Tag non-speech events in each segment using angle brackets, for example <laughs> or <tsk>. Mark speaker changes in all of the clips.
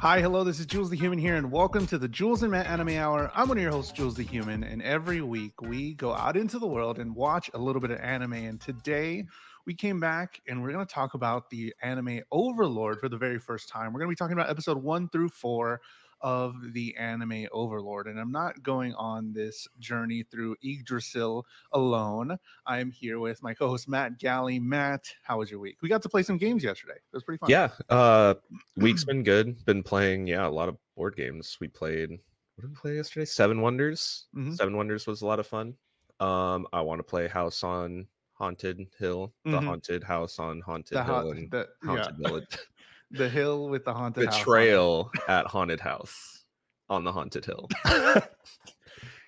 Speaker 1: Hi, hello, this is Jules the Human here, and welcome to the Jules and Matt Anime Hour. I'm one of your hosts, Jules the Human, and every week we go out into the world and watch a little bit of anime. And today we came back and we're going to talk about the anime Overlord for the very first time. We're going to be talking about episode one through four of the anime Overlord. And I'm not going on this journey through Yggdrasil alone. I'm here with my co-host Matt Gally. Matt, how was your week? We got to play some games yesterday. It was pretty fun.
Speaker 2: Yeah, uh <clears throat> week's been good. Been playing, yeah, a lot of board games. We played what did we play yesterday? Seven Wonders.
Speaker 1: Mhm.
Speaker 2: Seven Wonders was a lot of fun. Um, I want to play House on Haunted Hill, the
Speaker 1: Mhm.
Speaker 2: haunted house on Haunted
Speaker 1: The,
Speaker 2: Hill
Speaker 1: hot,
Speaker 2: and
Speaker 1: the, yeah,
Speaker 2: Village. <laughs>
Speaker 1: the hill with the haunted house on
Speaker 2: at Haunted House on the Haunted Hill. <laughs>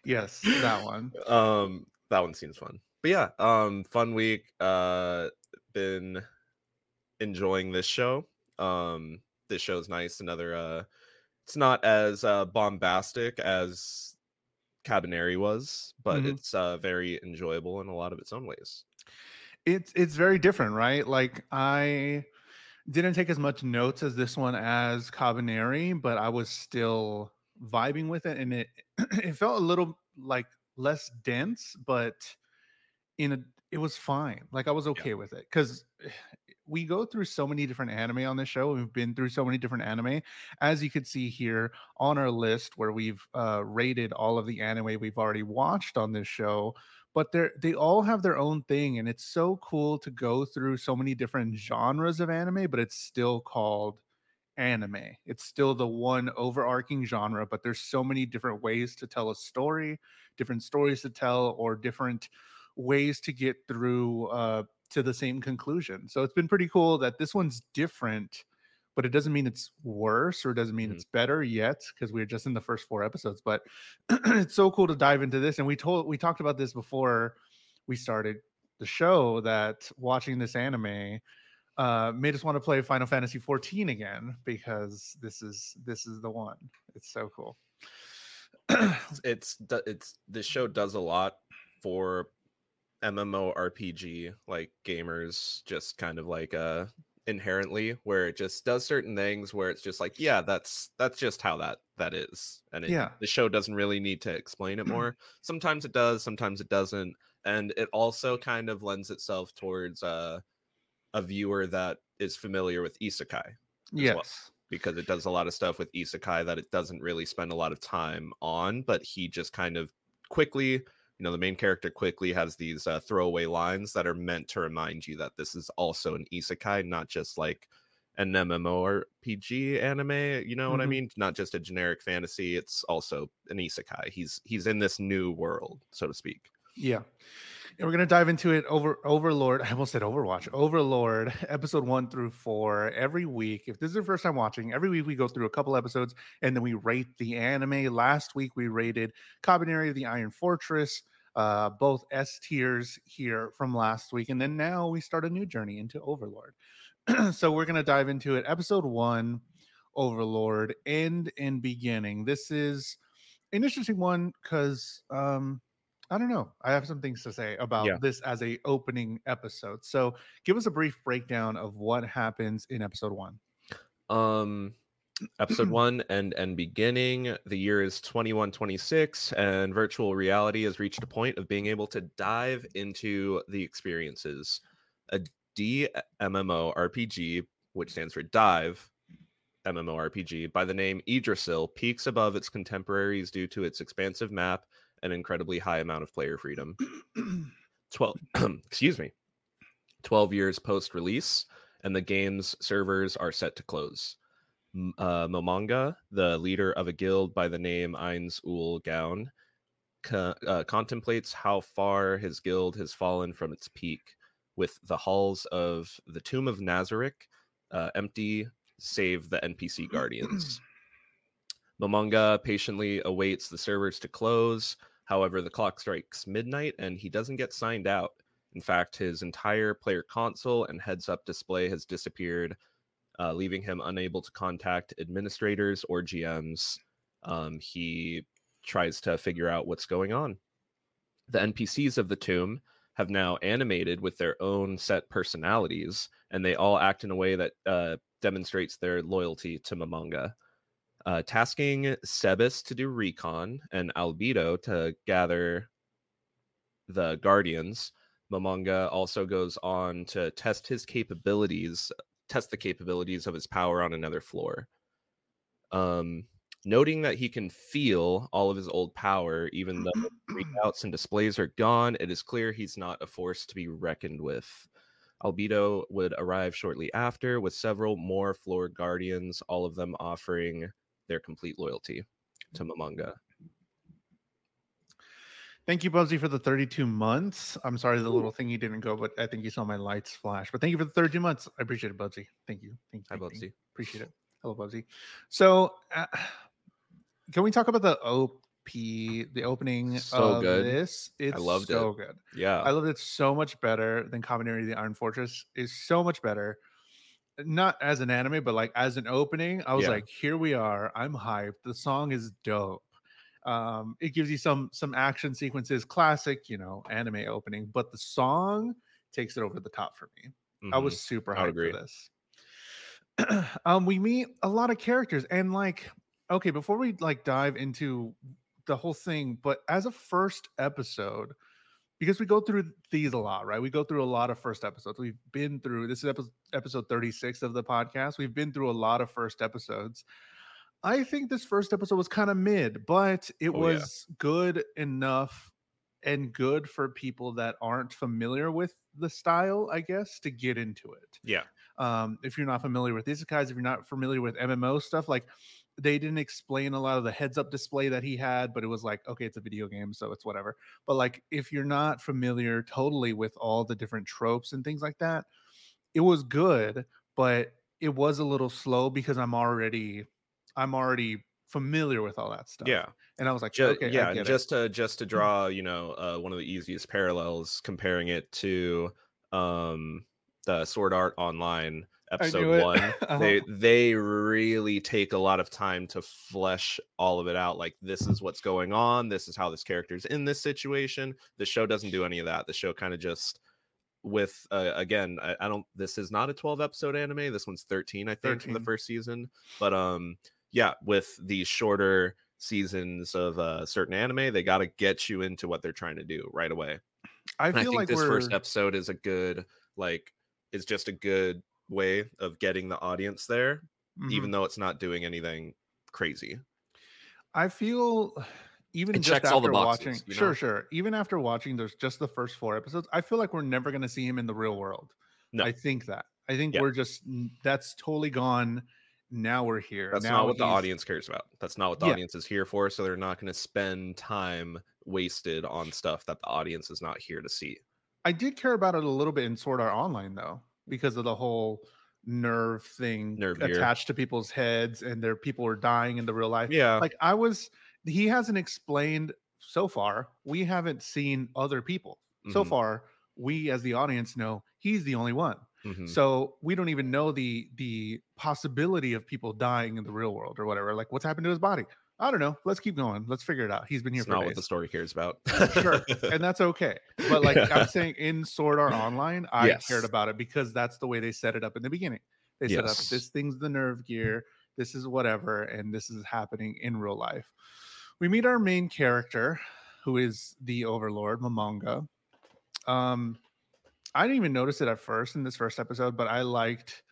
Speaker 1: Yes, that one.
Speaker 2: um, that one seems fun. But yeah, um, fun week. Uh, been enjoying this show. Um, this show's nice. Another uh, it's not as uh bombastic as Kabaneri was, but
Speaker 1: Mhm.
Speaker 2: it's uh very enjoyable in a lot of its own ways.
Speaker 1: it's it's very different, right? Like I didn't take as much notes as this one as Kabaneri, but I was still vibing with it, and it <clears throat> it felt a little like less dense, but in a it was fine. Like I was okay with it because eh, we go through so many different anime on this show. We've been through so many different anime, as you can see here on our list where we've uh, rated all of the anime we've already watched on this show but they're they all have their own thing and it's so cool to go through so many different genres of anime but it's still called anime it's still the one overarching genre but there's so many different ways to tell a story different stories to tell or different ways to get through uh to the same conclusion. So it's been pretty cool that this one's different but it doesn't mean it's worse or doesn't mean
Speaker 2: Mhm.
Speaker 1: it's better yet because we're just in the first four episodes but <clears throat> it's so cool to dive into this and we told we talked about this before we started the show that watching this anime uh made us want to play final fantasy 14 again because this is this is the one. It's so cool.
Speaker 2: It's- it's this show does a lot for MMORPG like gamers just kind of like uh inherently where it just does certain things where it's just like yeah that's that's just how that that is and it,
Speaker 1: Yeah.
Speaker 2: the show doesn't really need to explain it more sometimes it does sometimes it doesn't and it also kind of lends itself towards uh a viewer that is familiar with isekai
Speaker 1: yes
Speaker 2: well. because it does a lot of stuff with isekai that it doesn't really spend a lot of time on but he just kind of quickly you know the main character quickly has these uh, throwaway lines that are meant to remind you that this is also an isekai not just like an mmorpg anime you know what i
Speaker 1: Mhm.
Speaker 2: mean not just a generic fantasy it's also an isekai he's he's in this new world so to speak
Speaker 1: Yeah. And we're gonna dive into it over Overlord. <laughs> I almost said Overwatch. Overlord, episode one through four, every week. If this is your first time watching, every week we go through a couple episodes and then we rate the anime. Last week we rated Kabaneri of the Iron Fortress, uh, both S tiers here from last week. And then now we start a new journey into Overlord. <clears throat> so we're gonna dive into it. Episode one, Overlord, end and beginning. This is an interesting one because um I don't know. I have some things to say about
Speaker 2: Yeah.
Speaker 1: this as a opening episode. So, give us a brief breakdown of what happens in episode one.
Speaker 2: Um, episode <clears throat> one and and beginning. The year is twenty one twenty six, and virtual reality has reached a point of being able to dive into the experiences. A DMMO RPG, which stands for Dive MMORPG, by the name Yggdrasil, peaks above its contemporaries due to its expansive map and incredibly high amount of player freedom. <clears throat> 12 <clears throat> excuse me 12 years post release and the game's servers are set to close uh, Momonga, the leader of a guild by the name Ainz Ooal Gown, co- uh, contemplates how far his guild has fallen from its peak, with the halls of the Tomb of Nazarick uh, empty, save the NPC guardians. <clears throat> Momonga patiently awaits the servers to close. However, the clock strikes midnight and he doesn't get signed out. In fact, his entire player console and heads up display has disappeared, uh, leaving him unable to contact administrators or GMs. Um, he tries to figure out what's going on. The NPCs of the tomb have now animated with their own set personalities, and they all act in a way that uh, demonstrates their loyalty to Momonga. uh, tasking Sebas to do recon and Albedo to gather the Guardians. Momonga also goes on to test his capabilities, test the capabilities of his power on another floor. Um, noting that he can feel all of his old power, even though <clears throat> readouts and displays are gone, it is clear he's not a force to be reckoned with. Albedo would arrive shortly after with several more floor guardians, all of them offering their complete loyalty to Momonga.
Speaker 1: Thank you, Bubsy, for the 32 months. I'm sorry the little thingy didn't go, but I think you saw my lights flash. But thank you for the 32 months. I appreciate it, Bubsy. Thank you. Thank you.
Speaker 2: Hi,
Speaker 1: thank you.
Speaker 2: Bubsy.
Speaker 1: Appreciate it. Hello, Bubsy. So, uh, <sighs> can we talk about the OP, the opening
Speaker 2: So
Speaker 1: of
Speaker 2: good.
Speaker 1: this? It's
Speaker 2: loved it.
Speaker 1: so good.
Speaker 2: Yeah.
Speaker 1: I loved it so much better than Kabaneri the Iron Fortress is so much better. Not as an anime, but like as an opening, I was
Speaker 2: Yeah.
Speaker 1: like, here we are. I'm hyped. The song is dope. Um, it gives you some some action sequences, classic, you know, anime opening, but the song takes it over the top for me. I
Speaker 2: Mhm.
Speaker 1: was super
Speaker 2: I
Speaker 1: hyped for this. <clears throat> um, we meet a lot of characters, and like, okay, before we like dive into the whole thing, but as a first episode, because we go through these a lot, right? We go through a lot of first episodes. We've been through this is episode, episode 36 of the podcast. We've been through a lot of first episodes. I think this first episode was kind of mid, but it
Speaker 2: Oh, yeah.
Speaker 1: was good enough and good for people that aren't familiar with the style, I guess, to get into it
Speaker 2: yeah.
Speaker 1: um, if you're not familiar with isekais, if you're not familiar with MMO stuff, like they didn't explain a lot of the heads up display that he had, but it was like, okay, it's a video game, so it's whatever. But like, if you're not familiar totally with all the different tropes and things like that, it was good, but it was a little slow because I'm already, I'm already familiar with all that stuff.
Speaker 2: Yeah.
Speaker 1: and I was like,
Speaker 2: Ju-
Speaker 1: okay,
Speaker 2: yeah, and
Speaker 1: it.
Speaker 2: just to just to draw, you know, uh, one of the easiest parallels, comparing it to um, the Sword Art Online episode one. <laughs>
Speaker 1: Uh-huh.
Speaker 2: They they really take a lot of time to flesh all of it out. Like this is what's going on. This is how this character's in this situation. The show doesn't do any of that. The show kind of just with uh, again I, I don't this is not a 12 episode anime this one's 13 i think from the first season but um yeah with these shorter seasons of uh certain anime they got to get you into what they're trying to do right away
Speaker 1: I
Speaker 2: and i
Speaker 1: feel
Speaker 2: think
Speaker 1: like
Speaker 2: this
Speaker 1: we're
Speaker 2: first episode is a good like is just a good way of getting the audience there
Speaker 1: Mhm.
Speaker 2: even though it's not doing anything crazy
Speaker 1: I feel <sighs> even
Speaker 2: It
Speaker 1: just
Speaker 2: checks all the
Speaker 1: after
Speaker 2: boxes,
Speaker 1: watching,
Speaker 2: you
Speaker 1: sure,
Speaker 2: know?
Speaker 1: sure. Even after watching, there's just the first four episodes. I feel like we're never going to see him in the real world.
Speaker 2: No.
Speaker 1: I think that. I think
Speaker 2: Yeah.
Speaker 1: we're just that's totally gone. Now we're here.
Speaker 2: That's
Speaker 1: now
Speaker 2: not what the audience cares about. That's not what the
Speaker 1: Yeah.
Speaker 2: audience is here for. So they're not going to spend time wasted on stuff that the audience is not here to see.
Speaker 1: I did care about it a little bit in Sword Art Online though, because of the whole nerve thing
Speaker 2: Nerve
Speaker 1: attached to people's heads, and their people are dying in the real life.
Speaker 2: Yeah.
Speaker 1: Like I was, he hasn't explained so far. We haven't seen other people so
Speaker 2: Mhm,
Speaker 1: far. We as the audience know he's the only one.
Speaker 2: Mhm.
Speaker 1: So we don't even know the the possibility of people dying in the real world or whatever. Like what's happened to his body? I don't know. Let's keep going. Let's figure it out. He's been here
Speaker 2: It's
Speaker 1: for
Speaker 2: not
Speaker 1: days,
Speaker 2: what the story cares about.
Speaker 1: sure, and that's okay. But like I'm <laughs> saying, in Sword Art Online, I
Speaker 2: Yes.
Speaker 1: cared about it because that's the way they set it up in the beginning. They set up this thing's the nerve gear. This is whatever, and this is happening in real life. We meet our main character, who is the Overlord Momonga. Um, I didn't even notice it at first in this first episode, but I liked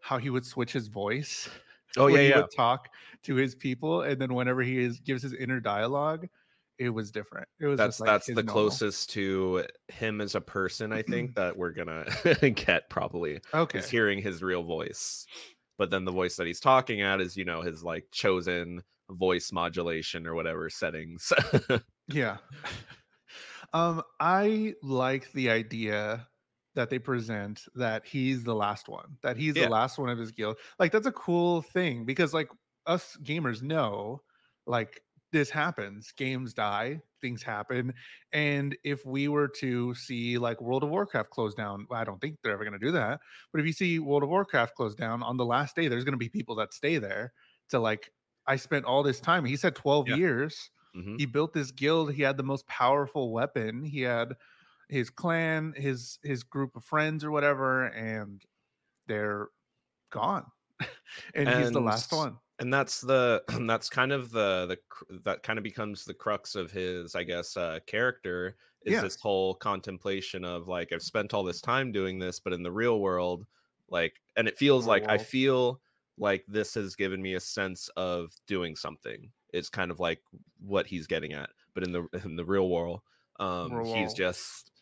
Speaker 1: how he would switch his voice. <laughs>
Speaker 2: oh yeah,
Speaker 1: he
Speaker 2: yeah.
Speaker 1: would talk to his people, and then whenever he is gives his inner dialogue, it was different. It was
Speaker 2: That's
Speaker 1: like
Speaker 2: that's the
Speaker 1: normal.
Speaker 2: closest to him as a person. I think <clears throat> that we're gonna <laughs> get probably
Speaker 1: Okay,
Speaker 2: is hearing his real voice. But then the voice that he's talking at is, you know, his like chosen voice modulation or whatever settings. <laughs>
Speaker 1: yeah. um, I like the idea that they present that he's the last one, that he's
Speaker 2: Yeah.
Speaker 1: the last one of his guild. Like that's a cool thing because like us gamers know, like this happens. Games die, things happen, and if we were to see like World of Warcraft close down, I don't think they're ever going to do that. But if you see World of Warcraft close down on the last day, there's going to be people that stay there to like. I spent all this time. He said 12
Speaker 2: Yeah.
Speaker 1: years
Speaker 2: Mhm.
Speaker 1: he built this guild he had the most powerful weapon he had his clan his his group of friends or whatever and they're gone <laughs> and, he's the last one
Speaker 2: and that's the <clears throat> that's kind of the the that kind of becomes the crux of his i guess uh character is
Speaker 1: Yeah.
Speaker 2: this whole contemplation of like i've spent all this time doing this but in the real world like and it feels like i feel like this has given me a sense of doing something it's kind of like what he's getting at but in the in the real world um
Speaker 1: Real
Speaker 2: he's
Speaker 1: world.
Speaker 2: just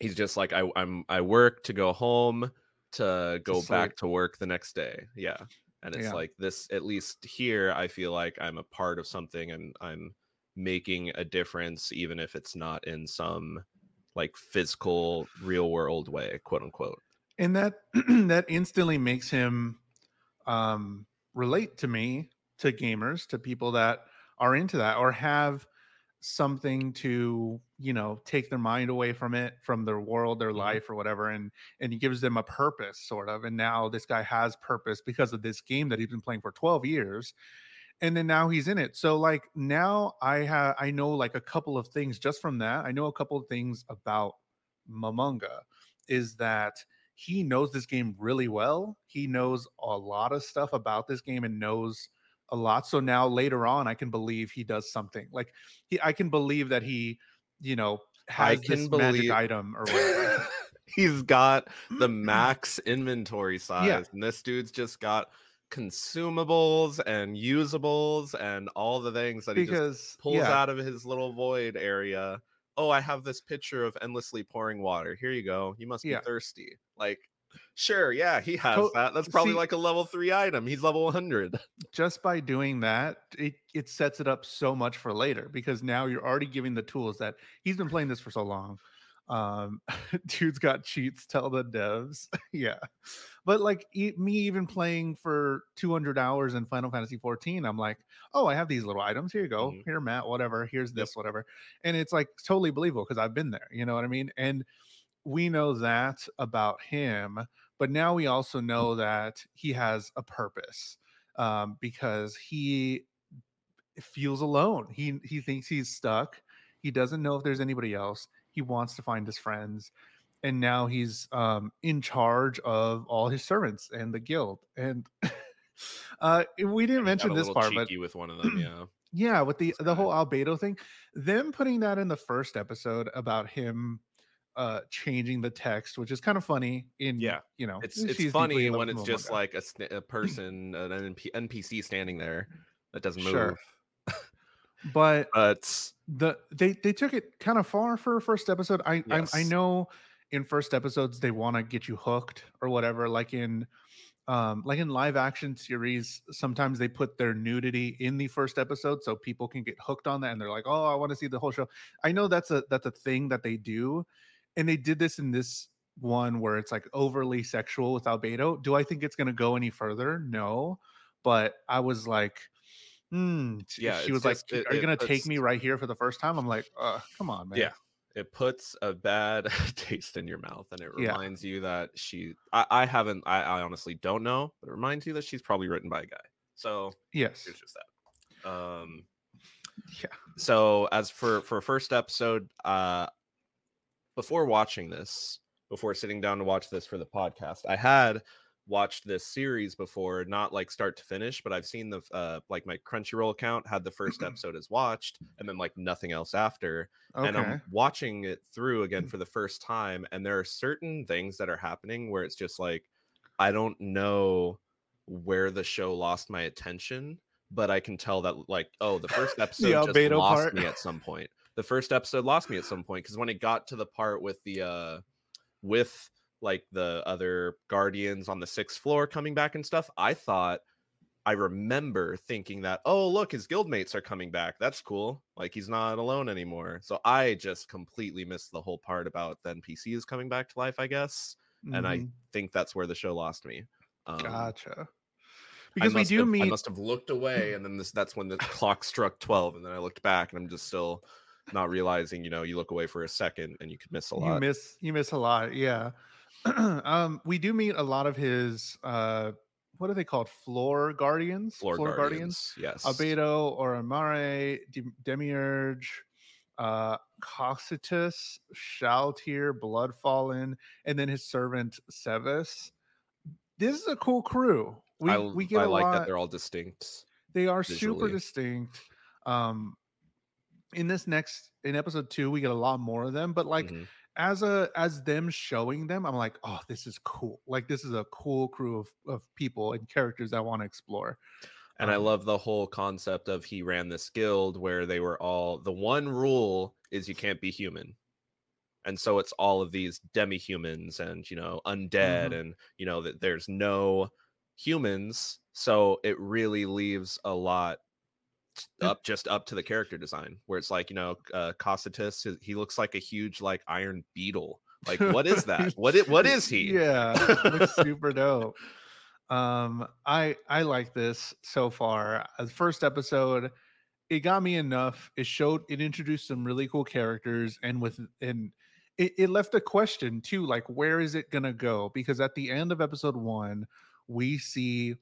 Speaker 2: he's just like I, i'm i work to go home to go back to work the next day. Yeah and it's
Speaker 1: Yeah.
Speaker 2: like this at least here i feel like i'm a part of something and i'm making a difference even if it's not in some like physical real world way quote unquote.
Speaker 1: And that <clears throat> that instantly makes him um relate to me to gamers to people that are into that or have something to you know take their mind away from it from their world their
Speaker 2: Mhm.
Speaker 1: life or whatever and and he gives them a purpose sort of and now this guy has purpose because of this game that he's been playing for 12 years and then now he's in it. So like now i have i know like a couple of things just from that. I know a couple of things about Momonga is that he knows this game really well. He knows a lot of stuff about this game and knows a lot so now later on i can believe he does something like he i can believe that he you know has this
Speaker 2: believe-
Speaker 1: magic item or whatever <laughs>
Speaker 2: he's got the <clears throat> max inventory size
Speaker 1: Yeah.
Speaker 2: and this dude's just got consumables and usables and all the things that he just pulls
Speaker 1: yeah,
Speaker 2: out of his little void area. Oh, I have this picture of endlessly pouring water. Here you go. You must be
Speaker 1: Yeah.
Speaker 2: thirsty. Like, sure, yeah, he has
Speaker 1: To-
Speaker 2: that. That's probably
Speaker 1: see-
Speaker 2: like a level three item. He's level 100. <laughs>
Speaker 1: just by doing that, it, it sets it up so much for later because now you're already giving the tools that he's been playing this for so long. Um, <laughs> dude's got cheats, tell the devs. <laughs> yeah. But like e- me even playing for 200 hours in Final Fantasy 14, I'm like, oh, I have these little items. Here you go.
Speaker 2: Mhm.
Speaker 1: Here, Matt, whatever. Here's
Speaker 2: Yep.
Speaker 1: this, whatever. And it's like totally believable because I've been there. You know what I mean? And we know that about him, but now we also know that he has a purpose um, because he feels alone. He he thinks he's stuck. He doesn't know if there's anybody else. He wants to find his friends, and now he's um, in charge of all his servants and the guild. And <laughs> uh, we didn't mention this part, but
Speaker 2: with one of them. <clears throat> Yeah.
Speaker 1: yeah, with the the whole Albedo thing, them putting that in the first episode about him uh changing the text, which is kind of funny. In
Speaker 2: Yeah.
Speaker 1: you know,
Speaker 2: It's it's funny when it's just like a, sn- a person, an NP- NPC standing there that doesn't move.
Speaker 1: Sure. but <laughs>
Speaker 2: But
Speaker 1: the they they took it kind of far for a first episode. I I, I know in first episodes they want to get you hooked or whatever. Like in um like in live action series, sometimes they put their nudity in the first episode so people can get hooked on that and they're like, oh, I want to see the whole show. I know that's a that's a thing that they do, and they did this in this one where it's like overly sexual with Albedo. Do I think it's gonna go any further? No, but I was like. Hmm.
Speaker 2: Yeah,
Speaker 1: she was like,
Speaker 2: just- it-
Speaker 1: "Are you gonna take me right here for the first time?" I'm like, uh, "Come on, man."
Speaker 2: Yeah. it puts a bad <laughs> taste in your mouth and it
Speaker 1: Yeah.
Speaker 2: reminds you that she I, I haven't I, I honestly don't know but it reminds you that she's probably written by a guy so
Speaker 1: Yes.
Speaker 2: it's just that um
Speaker 1: Yeah.
Speaker 2: so as for for first episode uh before watching this before sitting down to watch this for the podcast i had watched this series before not like start to finish but i've seen the uh like my crunchyroll account had the first episode as watched and then like nothing else after
Speaker 1: Okay.
Speaker 2: and I'm watching it through again for the first time, and there are certain things that are happening where it's just like I don't know where the show lost my attention, but I can tell that like oh the first <laughs> episode just lost
Speaker 1: part.
Speaker 2: me at some point. The first episode lost me at some point because when it got to the part with the uh with like the other guardians on the sixth floor coming back and stuff, I thought I remember thinking that, oh, look, his guildmates are coming back. That's cool. Like he's not alone anymore. So I just completely missed the whole part about the NPCs coming back to life, I guess. And I
Speaker 1: Mhm.
Speaker 2: think that's where the show lost me. Um,
Speaker 1: gotcha. Because we do
Speaker 2: have- I must have looked away, and then this that's when the clock struck 12, and then I looked back, and I'm just still not realizing, you know, you look away for a second and you could miss a lot.
Speaker 1: You miss. You miss a lot. Yeah. <clears throat> um, we do meet a lot of his. uh What are they called? Floor guardians.
Speaker 2: Floor, guardians. Yes.
Speaker 1: Albedo or Amare, De- Demiurge, uh, Cocytus, Shalltear, Bloodfallen, and then his servant Sebas. This is a cool crew. we
Speaker 2: I,
Speaker 1: we get
Speaker 2: I
Speaker 1: a
Speaker 2: like
Speaker 1: lot.
Speaker 2: that they're all distinct.
Speaker 1: They are super distinct. Um, in this next in episode two, we get a lot more of them, but like
Speaker 2: Mhm.
Speaker 1: as a as them showing them, I'm like, oh, this is cool. Like this is a cool crew of of people and characters I want to explore.
Speaker 2: And I
Speaker 1: Um,
Speaker 2: love the whole concept of he ran this guild where they were all the one rule is you can't be human. And so it's all of these demi-humans and you know undead
Speaker 1: Mhm.
Speaker 2: and you know that there's no humans so it really leaves a lot Up just up to the character design where it's like you know uh is- he looks like a huge like iron beetle like what is <laughs> that what is, what is he
Speaker 1: Yeah, <laughs> looks super dope. Um, I I like this so far. Uh, The first episode, it got me enough. It showed it introduced some really cool characters, and with and it, it left a question too, like where is it gonna go? Because at the end of episode one, we see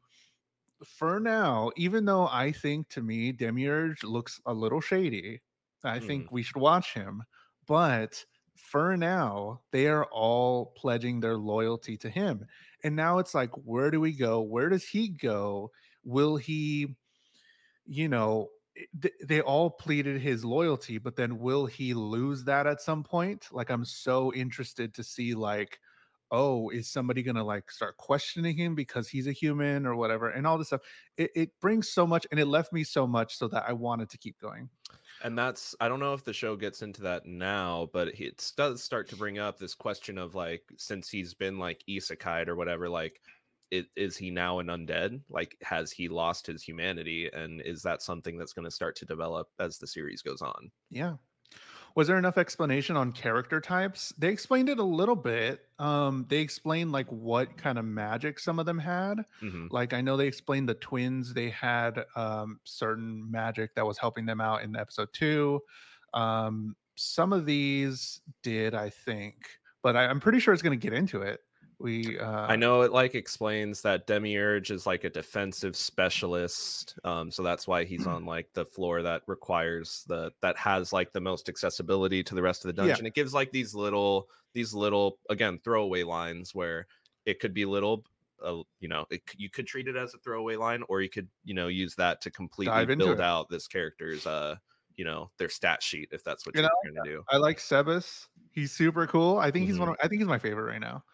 Speaker 1: for now, even though I think to me Demiurge looks a little shady, I think mm. we should watch him. But for now, they are all pledging their loyalty to him. And now it's like, where do we go? Where does he go? Will he, you know, eh, th- they all pleaded his loyalty, but then will he lose that at some point? Like, I'm so interested to see, like, oh, is somebody gonna like start questioning him because he's a human or whatever, and all this stuff. It, it brings so much, and it left me so much so that I wanted to keep going.
Speaker 2: and that's i don't know if the show gets into that now but it does start to bring up this question of like since he's been like isekai or whatever like it, is he now an undead like has he lost his humanity and is that something that's going to start to develop as the series goes on
Speaker 1: Yeah. Was there enough explanation on character types? They explained it a little bit. Um, they explained like what kind of magic some of them had.
Speaker 2: Mhm.
Speaker 1: Like I know they explained the twins, they had um certain magic that was helping them out in episode two. Um, some of these did, I think, but I, I'm pretty sure it's gonna get into it. We uh
Speaker 2: I know it like explains that Demiurge is like a defensive specialist. Um, so that's why he's <clears throat> on like the floor that requires the that has like the most accessibility to the rest of the
Speaker 1: Yeah.
Speaker 2: dungeon. It gives like these little these little again throwaway lines where it could be little uh, you know, it, you could treat it as a throwaway line, or you could, you know, use that to completely build
Speaker 1: it.
Speaker 2: out this character's, uh, you know, their stat sheet if that's what
Speaker 1: You
Speaker 2: you're
Speaker 1: know,
Speaker 2: trying to do.
Speaker 1: I like Sebas. He's super cool. I think he's one
Speaker 2: Mhm.
Speaker 1: of I think he's my favorite right now.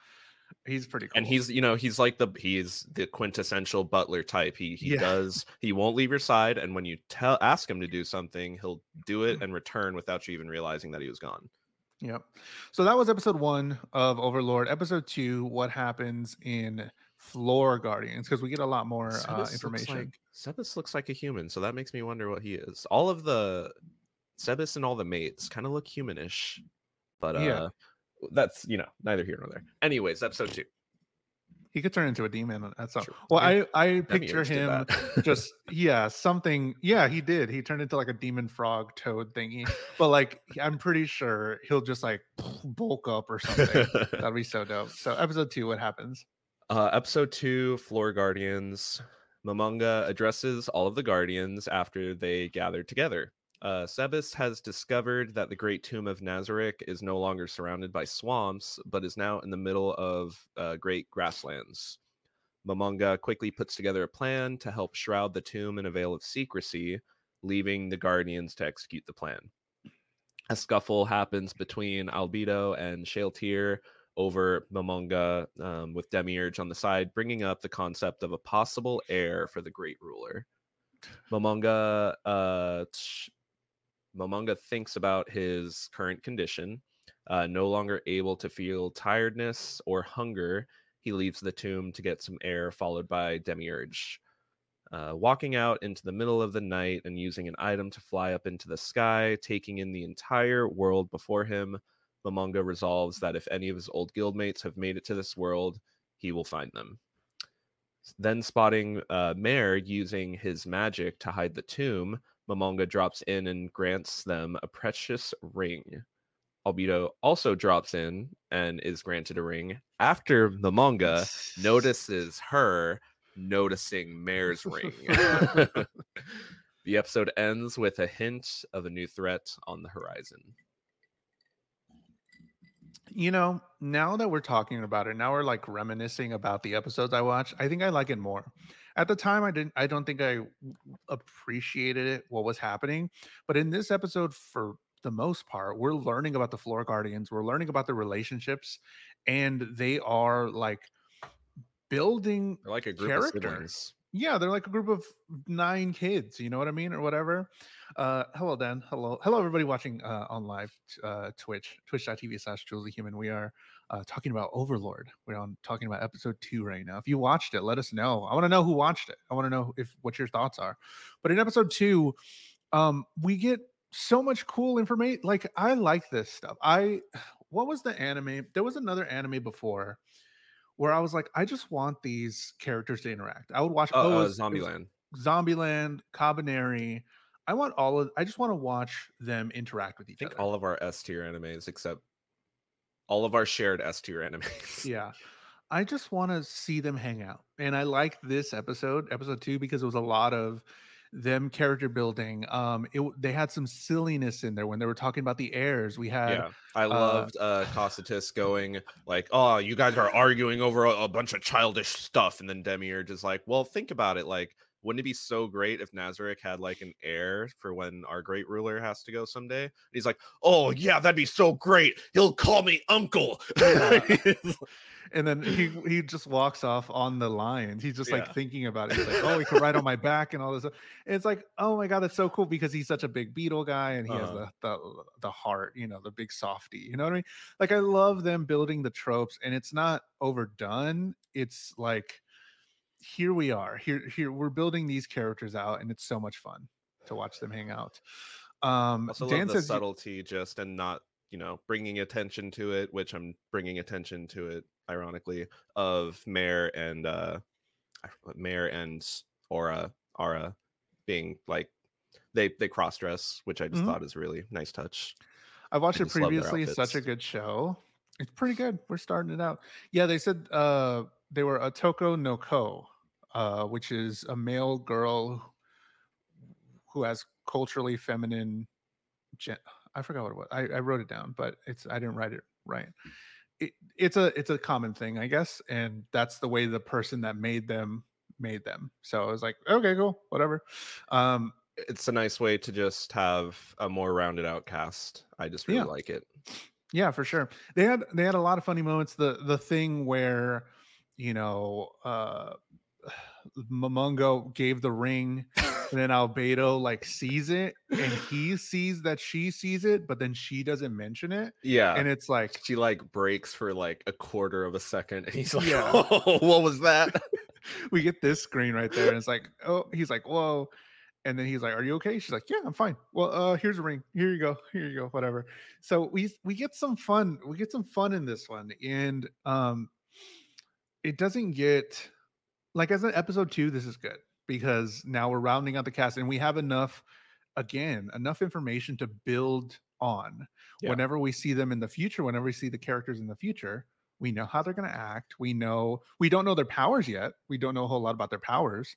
Speaker 1: He's pretty cool.
Speaker 2: and he's you know he's like the he's the quintessential butler type he he
Speaker 1: Yeah.
Speaker 2: does he won't leave your side and when you tell ask him to do something he'll do it and return without you even realizing that he was gone
Speaker 1: Yep. So that was episode one of Overlord. Episode two, what happens in Floor Guardians? Because we get a lot more uh,
Speaker 2: looks
Speaker 1: information.
Speaker 2: like, Sebas looks like a human so that makes me wonder what he is all of the Sebas and all the mates kind of look humanish but uh
Speaker 1: Yeah.
Speaker 2: That's you know neither here nor there anyways episode two
Speaker 1: He could turn into a demon at some.
Speaker 2: True.
Speaker 1: Well, I I picture him <laughs> just yeah something. Yeah, he did. He turned into like a demon frog toad thingy. But like, I'm pretty sure he'll just like <laughs> bulk up or something. <laughs> That'd be so dope. So episode two, what happens?
Speaker 2: Uh, episode two, Floor Guardians. Momonga addresses all of the Guardians after they gathered together. Uh, Sebas has discovered that the Great Tomb of Nazarick is no longer surrounded by swamps, but is now in the middle of uh, great grasslands. Momonga quickly puts together a plan to help shroud the tomb in a veil of secrecy, leaving the Guardians to execute the plan. A scuffle happens between Albedo and Shalltear, over Momonga um, with Demiurge on the side, bringing up the concept of a possible heir for the Great Ruler. Momonga, uh, Momonga thinks about his current condition, uh, no longer able to feel tiredness or hunger. He leaves the tomb to get some air, followed by Demiurge. Uh, walking out into the middle of the night and using an item to fly up into the sky, taking in the entire world before him, Momonga resolves that if any of his old guildmates have made it to this world, he will find them. Then, spotting uh, Mare using his magic to hide the tomb, Momonga drops in and grants them a precious ring. Albedo also drops in and is granted a ring after Momonga notices her noticing Mare's ring. <laughs> <laughs> the episode ends with a hint of a new threat on the horizon.
Speaker 1: You know, now that we're talking about it, now we're like reminiscing about the episodes I watched. I think I like it more. At the time, I didn't. I don't think I appreciated it, what was happening. But in this episode, for the most part, we're learning about the Floor Guardians. We're learning about the relationships, and they are like building
Speaker 2: They're like a group
Speaker 1: character.
Speaker 2: of siblings.
Speaker 1: Yeah, they're like a group of nine kids. You know what I mean, or whatever. Uh, hello, Dan. Hello, hello, everybody watching uh, on live uh, Twitch, twitch.tv slash Jules the Human. We are uh, talking about Overlord. We're on talking about episode two right now. If you watched it, let us know. I want to know who watched it. I want to know if what your thoughts are. But in episode two, um, we get so much cool information. Like I like this stuff. I <sighs> what was the anime? There was another anime before where I was like, I just want these characters to interact. I would watch
Speaker 2: Uh,
Speaker 1: oh,
Speaker 2: uh,
Speaker 1: it was
Speaker 2: Zombieland.
Speaker 1: Zombieland, Kabaneri. I want all of I just want to watch them interact with each other.
Speaker 2: I think
Speaker 1: other.
Speaker 2: all of our S tier animes, except all of our shared S tier animes. <laughs>
Speaker 1: yeah. I just want to see them hang out. And I like this episode, episode 2 because it was a lot of them character building. Um it they had some silliness in there when they were talking about the heirs. We had
Speaker 2: Yeah, I loved uh Cocytus <laughs> going like, "Oh, you guys are arguing over a, a bunch of childish stuff," and then Demiurge is like, "Well, think about it. Like, wouldn't it be so great if Nazarick had like an heir for when our great ruler has to go someday?" And he's like, "Oh yeah, that'd be so great. He'll call me uncle." <laughs>
Speaker 1: Yeah. and then he he just walks off on the lions. He's just
Speaker 2: Yeah.
Speaker 1: like thinking about it. He's like, oh, he could ride on my <laughs> back and all this. stuff. It's like, oh my god, that's so cool because he's such a big beetle guy and he has
Speaker 2: Uh-huh.
Speaker 1: the, the the heart, you know, the big softy. You know what I mean? Like I love them building the tropes, and it's not overdone. It's like here we are. Here here we're building these characters out, and it's so much fun to watch them hang out. Um,
Speaker 2: also
Speaker 1: Dan
Speaker 2: love the
Speaker 1: you-
Speaker 2: subtlety just and not you know bringing attention to it which i'm bringing attention to it ironically of Mare and uh Mare and aura aura being like they they cross dress which i just
Speaker 1: Mhm.
Speaker 2: thought is really nice touch
Speaker 1: I watched
Speaker 2: I
Speaker 1: it
Speaker 2: just love their
Speaker 1: previously. Such a good show. It's pretty good. We're starting it out. Yeah, they said uh they were a Toko no Ko, uh, which is a male girl who has culturally feminine. Gen- I forgot what it was. I, I wrote it down, but it's I didn't write it right. It, it's a it's a common thing, I guess, and that's the way the person that made them made them. So I was like, okay, cool, whatever. Um,
Speaker 2: it's a nice way to just have a more rounded out cast i just really
Speaker 1: Yeah.
Speaker 2: like it
Speaker 1: Yeah, for sure. They had they had a lot of funny moments. The the thing where, you know, uh <sighs> Momonga gave the ring and then Albedo like sees it and he sees that she sees it, but then she doesn't mention it.
Speaker 2: yeah
Speaker 1: And it's like
Speaker 2: she like breaks for like a quarter of a second and he's like
Speaker 1: Yeah.
Speaker 2: oh what was that <laughs>
Speaker 1: we get this screen right there, and it's like, oh, he's like, whoa. And then he's like, Are you okay? She's like, Yeah, I'm fine. Well, uh, here's a ring. Here you go. Here you go. Whatever. So we we get some fun. We get some fun in this one. And um it doesn't get like as an episode two, this is good because now we're rounding out the cast and we have enough again, enough information to build on.
Speaker 2: Yeah.
Speaker 1: Whenever we see them in the future, whenever we see the characters in the future, we know how they're going to act. We know we don't know their powers yet. We don't know a whole lot about their powers,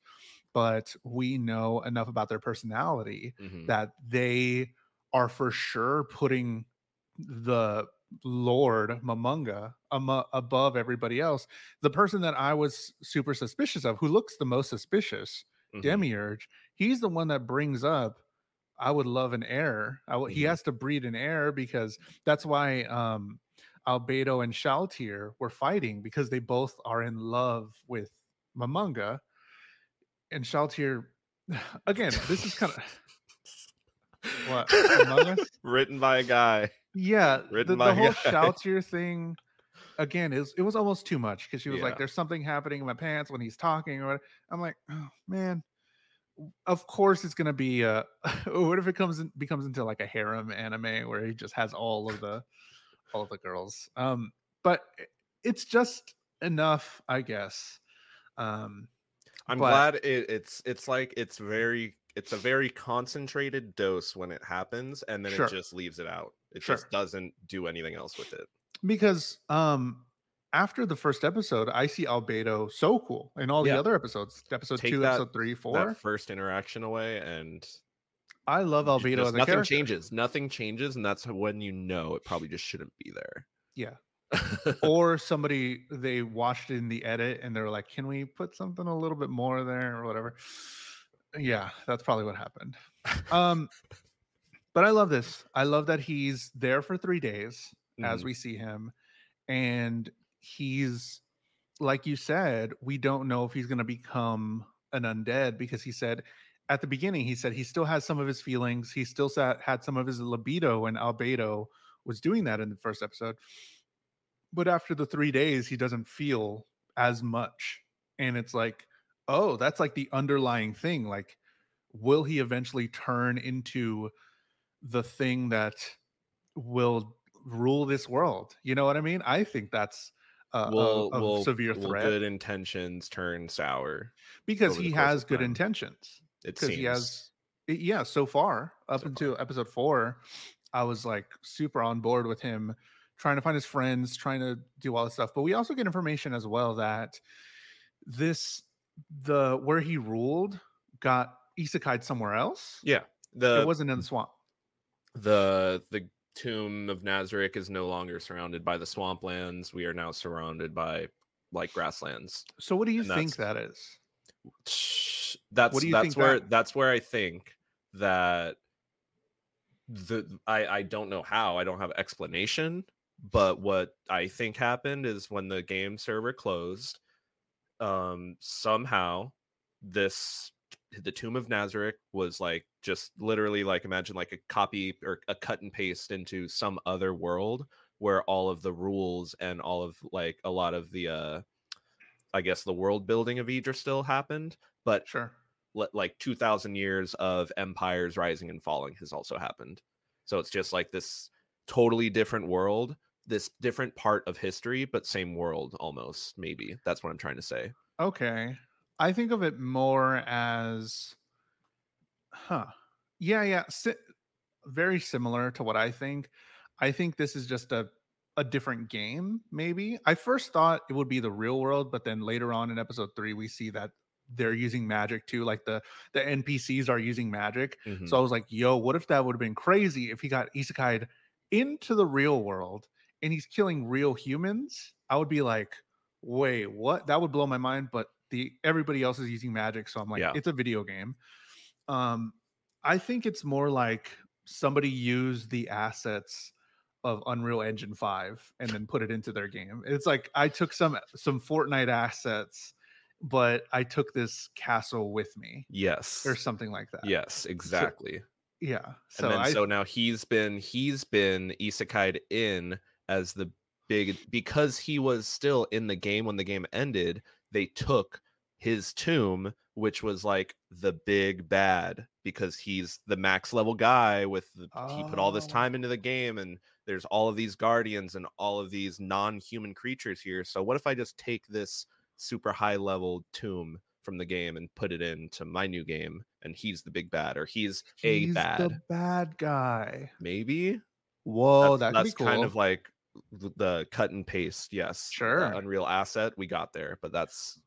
Speaker 1: but we know enough about their personality
Speaker 2: Mhm.
Speaker 1: that they are for sure putting the Lord Momonga amo- above everybody else. The person that I was super suspicious of, who looks the most suspicious,
Speaker 2: Mhm.
Speaker 1: Demiurge, he's the one that brings up I would love an heir. I w- He has to breed an heir because that's why um Albedo and Shalltear were fighting because they both are in love with Momonga. And Shalltear <sighs> again, this is kind of <laughs> what <laughs> Among Us?
Speaker 2: written by a guy
Speaker 1: Yeah, the,
Speaker 2: Written
Speaker 1: the whole. <laughs> Shalltear thing again is it was almost too much because she was
Speaker 2: Yeah.
Speaker 1: like, "There's something happening in my pants when he's talking," or what. I'm like, "Oh man." Of course, it's gonna be. Uh, <laughs> what if it comes in, becomes into like a harem anime where he just has all of the, all of the girls? Um, but it's just enough, I guess. Um,
Speaker 2: I'm
Speaker 1: But-
Speaker 2: glad it, it's it's like it's very it's a very concentrated dose when it happens, and then
Speaker 1: Sure.
Speaker 2: it just leaves it out. It
Speaker 1: Sure.
Speaker 2: just doesn't do anything else with it.
Speaker 1: because um after the first episode i see albedo so cool in all
Speaker 2: Yeah.
Speaker 1: the other episodes episode
Speaker 2: Take
Speaker 1: two
Speaker 2: that-
Speaker 1: episode three four
Speaker 2: That first interaction away, and
Speaker 1: i love albedo
Speaker 2: just
Speaker 1: as a
Speaker 2: nothing
Speaker 1: character
Speaker 2: changes. Nothing changes, and that's when you know it probably just shouldn't be there.
Speaker 1: Yeah. <laughs> or somebody they watched in the edit and they're like, "Can we put something a little bit more there or whatever?" Yeah, that's probably what happened. <laughs> Um, but I love this. I love that he's there for three days as
Speaker 2: Mhm.
Speaker 1: we see him, and he's like you said, we don't know if he's going to become an undead because he said at the beginning he said he still has some of his feelings. He still sat, had some of his libido, and Albedo was doing that in the first episode. But after the three days, he doesn't feel as much, and it's like, oh, that's like the underlying thing. Like, will he eventually turn into the thing that will rule this world? You know what I mean? I think that's a, a-
Speaker 2: will
Speaker 1: a,
Speaker 2: will
Speaker 1: severe
Speaker 2: will
Speaker 1: threat
Speaker 2: good intentions turn sour?
Speaker 1: because he has good
Speaker 2: time.
Speaker 1: intentions.
Speaker 2: It
Speaker 1: Because
Speaker 2: seems.
Speaker 1: he has, yeah, so far up
Speaker 2: So
Speaker 1: until episode four, I was like super on board with him trying to find his friends, trying to do all this stuff. But we also get information as well that this the where he ruled got isekai somewhere else.
Speaker 2: yeah. The
Speaker 1: it wasn't in the swamp.
Speaker 2: the the tomb of Nazarick is no longer surrounded by the swamplands. We are now surrounded by like grasslands.
Speaker 1: So what do you
Speaker 2: And
Speaker 1: think that is?
Speaker 2: That's
Speaker 1: do you
Speaker 2: that's
Speaker 1: think
Speaker 2: where
Speaker 1: that-
Speaker 2: that's where I think that the I I don't know how I don't have explanation, but what I think happened is when the game server closed, um somehow this the tomb of Nazarick was like just literally like imagine like a copy or a cut and paste into some other world where all of the rules and all of like a lot of the uh I guess the world building of Idra still happened, but
Speaker 1: Sure.
Speaker 2: li- like 2000 years of empires rising and falling has also happened. So it's just like this totally different world, this different part of history, but same world almost, maybe. That's what I'm trying to say.
Speaker 1: Okay. I think of it more as huh. Yeah, yeah, si- very similar to what I think. I think this is just a a different game maybe. I first thought it would be the real world, but then later on in episode 3 we see that they're using magic too like the the NPCs are using magic.
Speaker 2: Mhm.
Speaker 1: So I was like, yo, what if that would have been crazy if he got isekai'd into the real world and he's killing real humans? I would be like, wait, what? That would blow my mind. But the everybody else is using magic, so I'm like,
Speaker 2: Yeah.
Speaker 1: it's a video game. Um, I think it's more like somebody used the assets of Unreal Engine 5 and then put it into their game. It's like I took some some Fortnite assets, but I took this castle with me
Speaker 2: yes.
Speaker 1: or something like that.
Speaker 2: Yes, exactly.
Speaker 1: Yeah. So
Speaker 2: and then
Speaker 1: I
Speaker 2: so now he's been he's been isekai'd in as the big because he was still in the game when the game ended they took his tomb which was like the big bad because he's the max level guy with the, he put all this
Speaker 1: Oh.
Speaker 2: time into the game and there's all of these guardians and all of these non-human creatures here so what if i just take this super high level tomb from the game and put it into my new game and he's the big bad or he's, a bad
Speaker 1: the bad guy.
Speaker 2: maybe
Speaker 1: Whoa,
Speaker 2: that's,
Speaker 1: that
Speaker 2: that's
Speaker 1: cool.
Speaker 2: kind of like the cut and paste yes
Speaker 1: Sure.
Speaker 2: unreal asset we got there but that's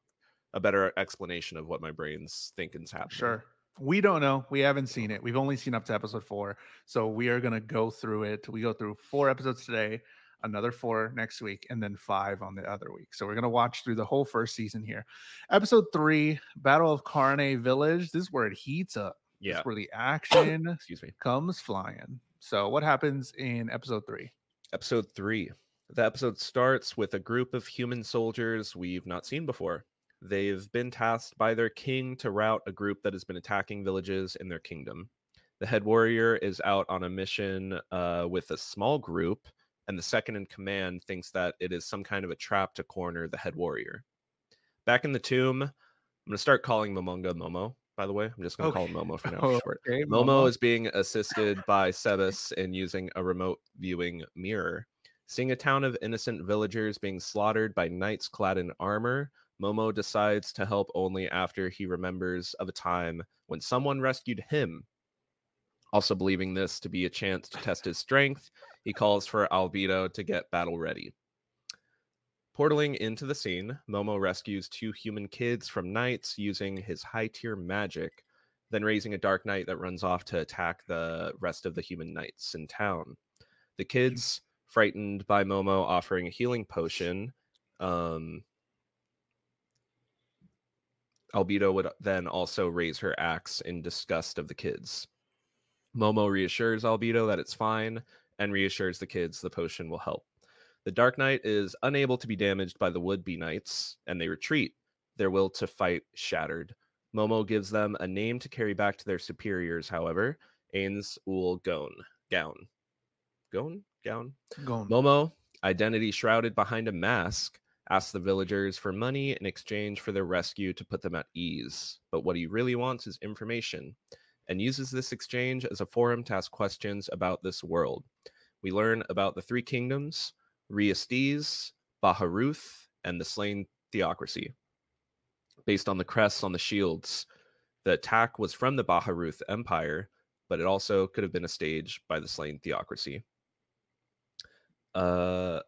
Speaker 2: a better explanation of what my brain's thinking's happening
Speaker 1: Sure. We don't know. We haven't seen it. We've only seen up to episode four. So we are going to go through it. We go through four episodes today, another four next week, and then five on the other week. So we're going to watch through the whole first season here. Episode three Battle of Carne Village. This is where it heats up. This
Speaker 2: yeah
Speaker 1: is where the <coughs> action
Speaker 2: excuse me
Speaker 1: comes flying. So what happens in episode three?
Speaker 2: Episode three. The episode starts with a group of human soldiers we've not seen before. They've been tasked by their king to rout a group that has been attacking villages in their kingdom. The head warrior is out on a mission uh, with a small group and the second in command thinks that it is some kind of a trap to corner the head warrior. Back in the tomb i'm going to start calling momonga momo by the way i'm just going to
Speaker 1: Okay.
Speaker 2: Oh, call him momo for <laughs> now
Speaker 1: Oh,
Speaker 2: short
Speaker 1: Okay,
Speaker 2: Momo is being assisted by <laughs> Sebas in using a remote viewing mirror. Seeing a town of innocent villagers being slaughtered by knights clad in armor, Momo decides to help only after he remembers of a time when someone rescued him. Also, believing this to be a chance to test his strength, he calls for Albedo to get battle ready. Portaling into the scene, Momo rescues two human kids from knights using his high tier magic then raising a dark knight that runs off to attack the rest of the human knights in town. The kids frightened by Momo offering a healing potion. Um, Albedo would then also raise her axe in disgust of the kids. Momo reassures Albedo that it's fine and reassures the kids the potion will help. The Dark Knight is unable to be damaged by the would be knights, and they retreat, their will to fight shattered. Momo gives them a name to carry back to their superiors, however, Ainz Ooal Gown. Gown. Gown? Gown?
Speaker 1: Going.
Speaker 2: Momo, identity shrouded behind a mask, asks the villagers for money in exchange for their rescue to put them at ease. But what he really wants is information, and uses this exchange as a forum to ask questions about this world. We learn about the three kingdoms, Re-Estize, Baharuth, and the Slane theocracy. Based on the crests on the shields, the attack was from the Baharuth Empire, but it also could have been a stage by the Slane theocracy. Uh,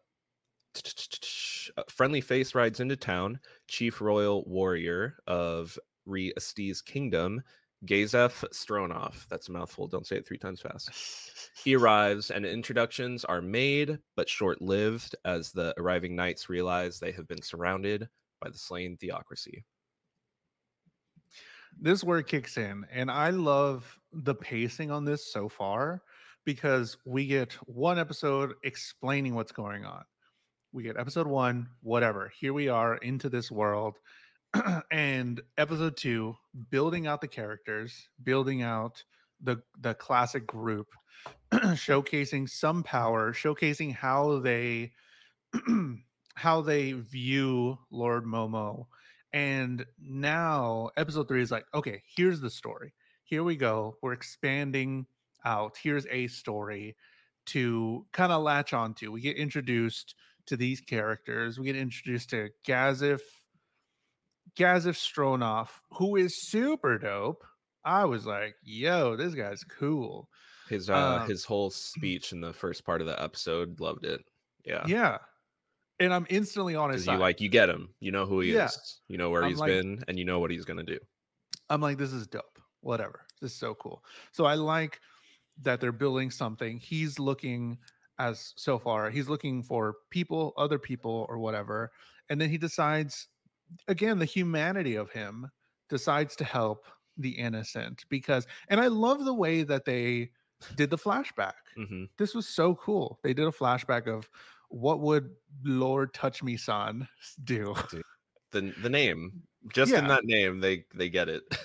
Speaker 2: <tsk> friendly face rides into town. Chief royal warrior of Re-Estize kingdom, Gazef Stronoff. That's a mouthful. Don't say it three times fast. He <laughs> arrives, and introductions are made, but short lived, as the arriving knights realize they have been surrounded by the Slane theocracy.
Speaker 1: this it kicks in and i love the pacing on this so far because we get one episode explaining what's going on we get episode one whatever here we are into this world <clears throat> and episode two building out the characters building out the the classic group <clears throat> showcasing some power showcasing how they <clears throat> how they view lord momo and now episode three is like, okay, here's the story. Here we go. We're expanding out. Here's a story to kind of latch onto. We get introduced to these characters. We get introduced to Gazef, Gazef Stronoff, who is super dope. I was like, yo, this guy's cool.
Speaker 2: His uh,
Speaker 1: Um,
Speaker 2: his whole <clears throat> speech in the first part of the episode, loved it. Yeah,
Speaker 1: Yeah. And I'm instantly on his
Speaker 2: because you
Speaker 1: side.
Speaker 2: like you get him, you know who he
Speaker 1: Yeah.
Speaker 2: is, you know where
Speaker 1: I'm
Speaker 2: he's
Speaker 1: like-
Speaker 2: been, and you know what he's gonna do.
Speaker 1: I'm like, this is dope. Whatever. This is so cool. So I like that they're building something. He's looking as so far, he's looking for people, other people, or whatever. And then he decides, again, the humanity of him decides to help the innocent because, and I love the way that they did the flashback.
Speaker 2: hmm
Speaker 1: This was so cool. They did a flashback of what would Lord Touch Me Son do?
Speaker 2: The the name, just in that name, they they get it. <laughs>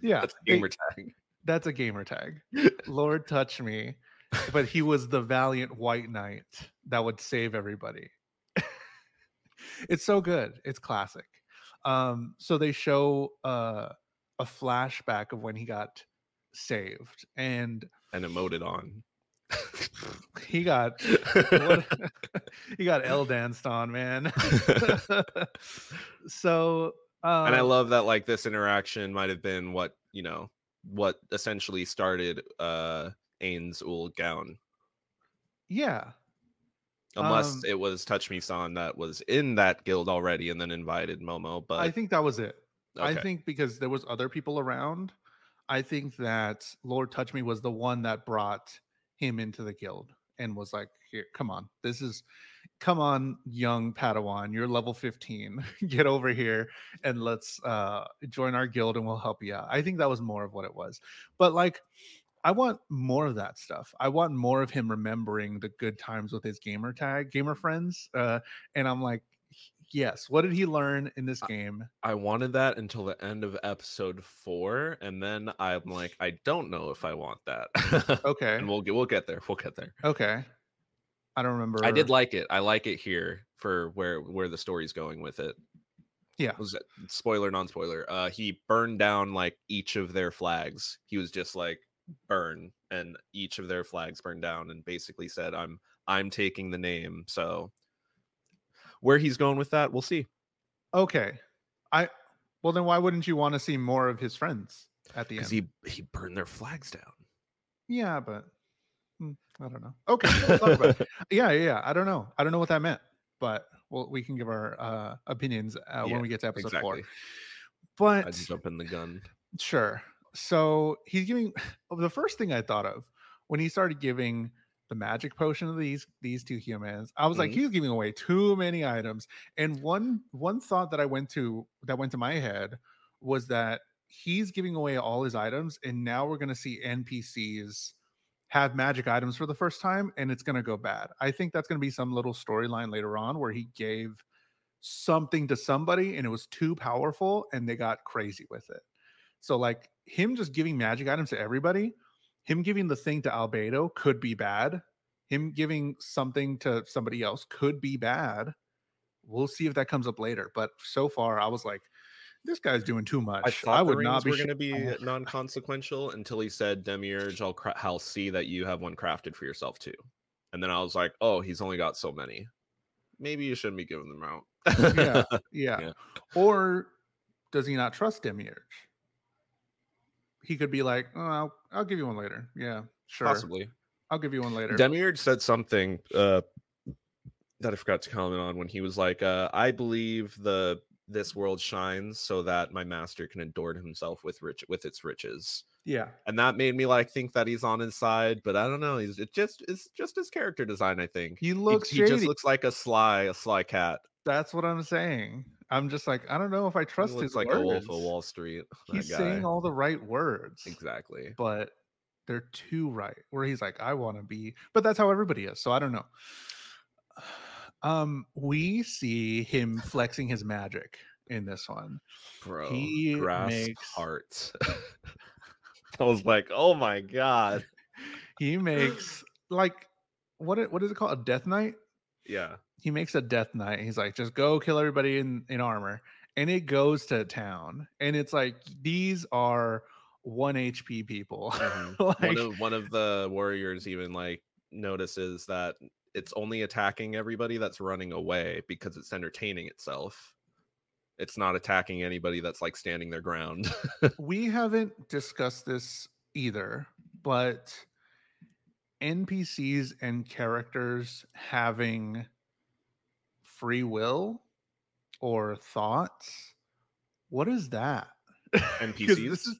Speaker 1: Yeah.
Speaker 2: That's
Speaker 1: they-
Speaker 2: gamer tag.
Speaker 1: That's a gamer tag. <laughs> Lord touch me. But he was the valiant white knight that would save everybody. <laughs> it's so good. It's classic. Um, so they show uh, a flashback of when he got saved, and
Speaker 2: and emoted on.
Speaker 1: he got what, <laughs> <laughs> he got L danced on, man. <laughs> so um,
Speaker 2: and I love that like this interaction might have been what you know what essentially started uh Ainz Ooal Gown.
Speaker 1: yeah,
Speaker 2: Unless
Speaker 1: Um,
Speaker 2: it was Touch Me San that was in that guild already and then invited Momo. But
Speaker 1: I think that was it. I think because there was other people around, I think that Lord Touch Me was the one that brought him into the guild and was like, "Here, come on, this is, come on, young Padawan, you're level 15, <laughs> get over here and let's uh join our guild and we'll help you out." I think that was more of what it was, but like. I want more of that stuff. I want more of him remembering the good times with his gamer tag, gamer friends. Uh, and I'm like, yes. What did he learn in this game?
Speaker 2: I wanted that until the end of episode four, and then I'm like, I don't know if I want that. <laughs>
Speaker 1: Okay.
Speaker 2: and we'll get we'll get there. We'll get there.
Speaker 1: Okay. I don't remember.
Speaker 2: I did like it. I like it here for where where the story's going with it.
Speaker 1: Yeah.
Speaker 2: Was it spoiler, non spoiler? Uh he burned down like each of their flags. He was just like burn and each of their flags burned down and basically said, I'm I'm taking the name. So where he's going with that, we'll see.
Speaker 1: Okay. I well then why wouldn't you want to see more of his friends at the end?
Speaker 2: Because he he burned their flags down.
Speaker 1: yeah, but hmm, I don't know. Okay, we'll talk about it. <laughs> Yeah, yeah. I don't know. I don't know what that meant, but well, we can give our uh, opinions uh,
Speaker 2: Yeah,
Speaker 1: when we get to episode four. But
Speaker 2: I'd jump in the gun.
Speaker 1: Sure. So he's giving <sighs> the first thing I thought of when he started giving the magic potion of these these two humans. I was like,
Speaker 2: Mhm.
Speaker 1: he's giving away too many items. And one one thought that I went to that went to my head was that he's giving away all his items, and now we're gonna see NPCs have magic items for the first time, and it's gonna go bad. I think that's gonna be some little storyline later on where he gave something to somebody and it was too powerful and they got crazy with it. So like him just giving magic items to everybody, him giving the thing to Albedo could be bad. Him giving something to somebody else could be bad. We'll see if that comes up later. But so far, I was like, this guy's doing too much.
Speaker 2: I thought
Speaker 1: would
Speaker 2: the
Speaker 1: not be
Speaker 2: were
Speaker 1: sh-
Speaker 2: going to be <laughs> non-consequential until he said, "Demiurge, I'll, cra- I'll see that you have one crafted for yourself too." And then I was like, "Oh, he's only got so many. Maybe you shouldn't be giving them out."
Speaker 1: yeah, <laughs> yeah.
Speaker 2: Yeah.
Speaker 1: Or does he not trust Demiurge? He could be like, oh, I'll, I'll give you one later. Yeah, sure.
Speaker 2: possibly.
Speaker 1: I'll give you one later.
Speaker 2: Demiurge said something uh, that I forgot to comment on when he was like, uh, "I believe the this world shines so that my master can adorn himself with rich with its riches."
Speaker 1: yeah.
Speaker 2: And that made me like think that he's on his side, but I don't know. He's it just it's just his character design. I think
Speaker 1: He looks
Speaker 2: he, he just looks like a sly a sly cat.
Speaker 1: That's what I'm saying. I'm just like, I don't know if I trust his
Speaker 2: like
Speaker 1: words.
Speaker 2: a wolf of Wall Street. <laughs> that
Speaker 1: He's
Speaker 2: guy.
Speaker 1: saying all the right words,
Speaker 2: exactly.
Speaker 1: but they're too right. Where he's like, I want to be, but that's how everybody is. So I don't know. <sighs> Um, we see him flexing his magic in this one.
Speaker 2: Bro,
Speaker 1: He
Speaker 2: grass
Speaker 1: makes-
Speaker 2: heart. <laughs> I was like, oh my god. <laughs>
Speaker 1: He makes like what it, what is it called? A death knight?
Speaker 2: Yeah.
Speaker 1: He makes a death knight. He's like, just go kill everybody in in armor, and it goes to town, and it's like these are one HP people. <laughs>
Speaker 2: Mhm.
Speaker 1: like,
Speaker 2: one of one of the warriors even like notices that it's only attacking everybody that's running away because it's entertaining itself. It's not attacking anybody that's like standing their ground. <laughs>
Speaker 1: we haven't discussed this either, but NPCs and characters having free will or thoughts. What is that? <laughs>
Speaker 2: NPCs?
Speaker 1: This is,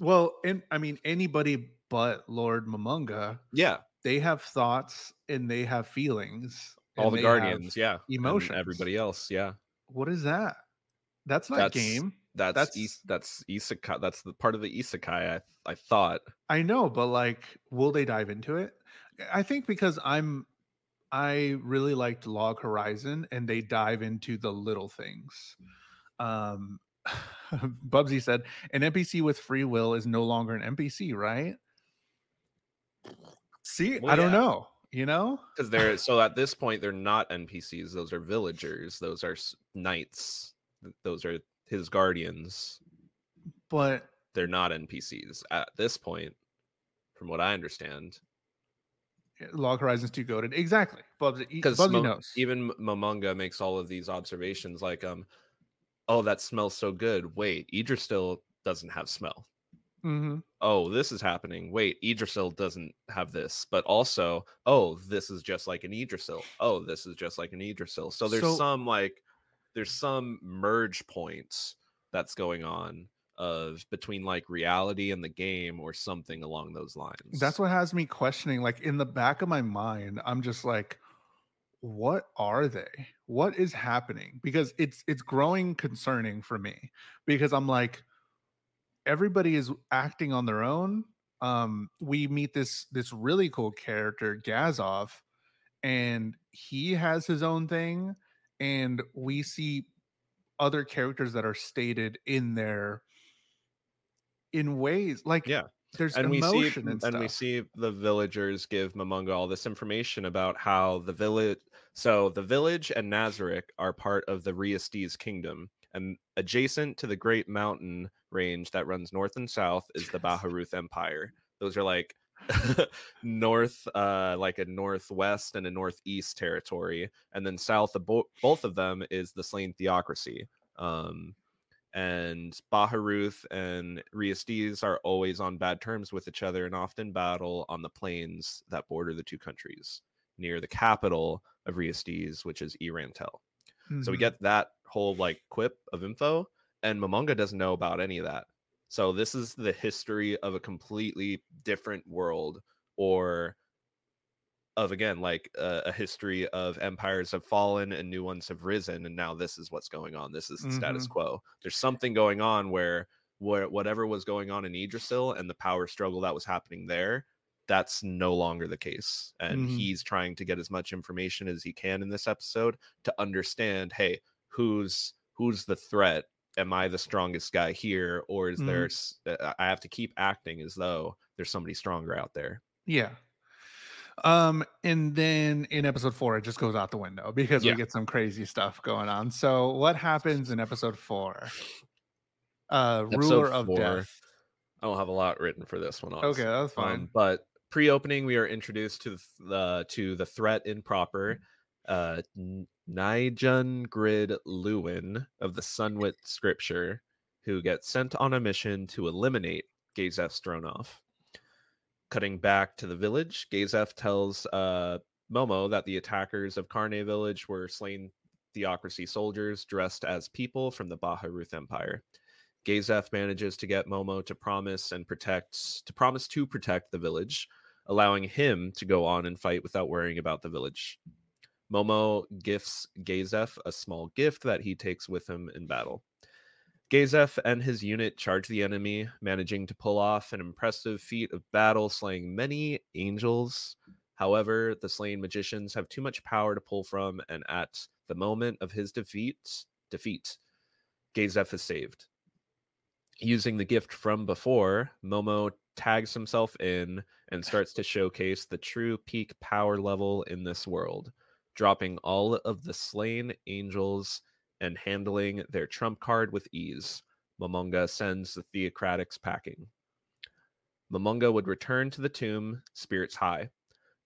Speaker 1: well, and I mean anybody but Lord Momonga.
Speaker 2: yeah,
Speaker 1: they have thoughts and they have feelings.
Speaker 2: all the guardians, yeah, and
Speaker 1: emotions.
Speaker 2: everybody else, yeah.
Speaker 1: What is that? That's not
Speaker 2: That's-
Speaker 1: game.
Speaker 2: That's
Speaker 1: That's-
Speaker 2: that's that's isekai. That's the part of the isekai. I I thought.
Speaker 1: I know, but like, will they dive into it? I think because I'm, I really liked Log Horizon, and they dive into the little things. Um, <laughs> Bubsy said an NPC with free will is no longer an NPC, right? See,
Speaker 2: Well,
Speaker 1: I don't
Speaker 2: yeah.
Speaker 1: know. You know,
Speaker 2: because they're so at this point they're not npcs those are villagers those are knights those are his guardians
Speaker 1: but
Speaker 2: they're not npcs at this point from what i understand
Speaker 1: Log Horizon's too goaded. Exactly. Bubsy,
Speaker 2: because
Speaker 1: Bubsy knows.
Speaker 2: even momonga makes all of these observations like um oh that smells so good. Wait Yggdrasil doesn't have smell.
Speaker 1: Hmm
Speaker 2: oh this is happening. Wait Yggdrasil doesn't have this. But also oh this is just like an Yggdrasil oh this is just like an Yggdrasil so there's
Speaker 1: So-
Speaker 2: some like there's some merge points that's going on of between like reality and the game or something along those lines
Speaker 1: That's what has me questioning. Like in the back of my mind, I'm just like, what are they? What is happening? Because it's it's growing concerning for me. Because I'm like, everybody is acting on their own. Um, we meet this this really cool character, Gazef, and he has his own thing, and we see other characters that are stated in there in ways like
Speaker 2: Yeah.
Speaker 1: there's
Speaker 2: and we see
Speaker 1: emotion and,
Speaker 2: and we see the villagers give Momonga all this information about how the village so the village and Nazarick are part of the Re-Estize kingdom and adjacent to the great mountain range that runs north and south is the. <laughs> Baharuth Empire. Those are like <laughs> north uh like a northwest and a northeast territory and then south of bo- both of them is the Slane theocracy um and Baharuth and Re-Estize are always on bad terms with each other and often battle on the plains that border the two countries near the capital of Re-Estize, which is E-Rantel. So we
Speaker 1: Mhm.
Speaker 2: get that whole like quip of info, and Momonga doesn't know about any of that. So this is the history of a completely different world, or of again like a, a history of empires have fallen and new ones have risen and now this is what's going on this is the status
Speaker 1: Mhm.
Speaker 2: quo there's something going on where where whatever was going on in Yggdrasil and the power struggle that was happening there that's no longer the case and
Speaker 1: Mhm.
Speaker 2: he's trying to get as much information as he can in this episode to understand hey who's who's the threat am i the strongest guy here or is there s- uh, i have to keep acting as though there's somebody stronger out there
Speaker 1: Yeah. Um, and then in episode four, it just goes out the window because
Speaker 2: Yeah.
Speaker 1: we get some crazy stuff going on. So, what happens in episode four? Uh,
Speaker 2: Episode
Speaker 1: ruler of
Speaker 2: four,
Speaker 1: death.
Speaker 2: i don't have a lot written for this one
Speaker 1: Okay, that's fine.
Speaker 2: Um, but pre-opening, we are introduced to the the to the threat in proper, uh, Nigun Grid Luin of the Sunlight Scripture, who gets sent on a mission to eliminate Gazef Stronoff. Cutting back to the village, Gazef tells uh, Momo that the attackers of Carne village were Slane theocracy soldiers dressed as people from the Baharuth Empire. Gazef manages to get Momo to promise and protect to promise to protect the village, allowing him to go on and fight without worrying about the village. Momo gifts Gazef a small gift that he takes with him in battle. Gazef and his unit charge the enemy, managing to pull off an impressive feat of battle, slaying many angels. However, the Slane magicians have too much power to pull from, and at the moment of his defeat, defeat, Gazef is saved. Using the gift from before, Momo tags himself in and starts to showcase the true peak power level in this world, dropping all of the Slane angels and handling their trump card with ease. Momonga sends the Theocratics packing. Momonga would return to the tomb, spirits high,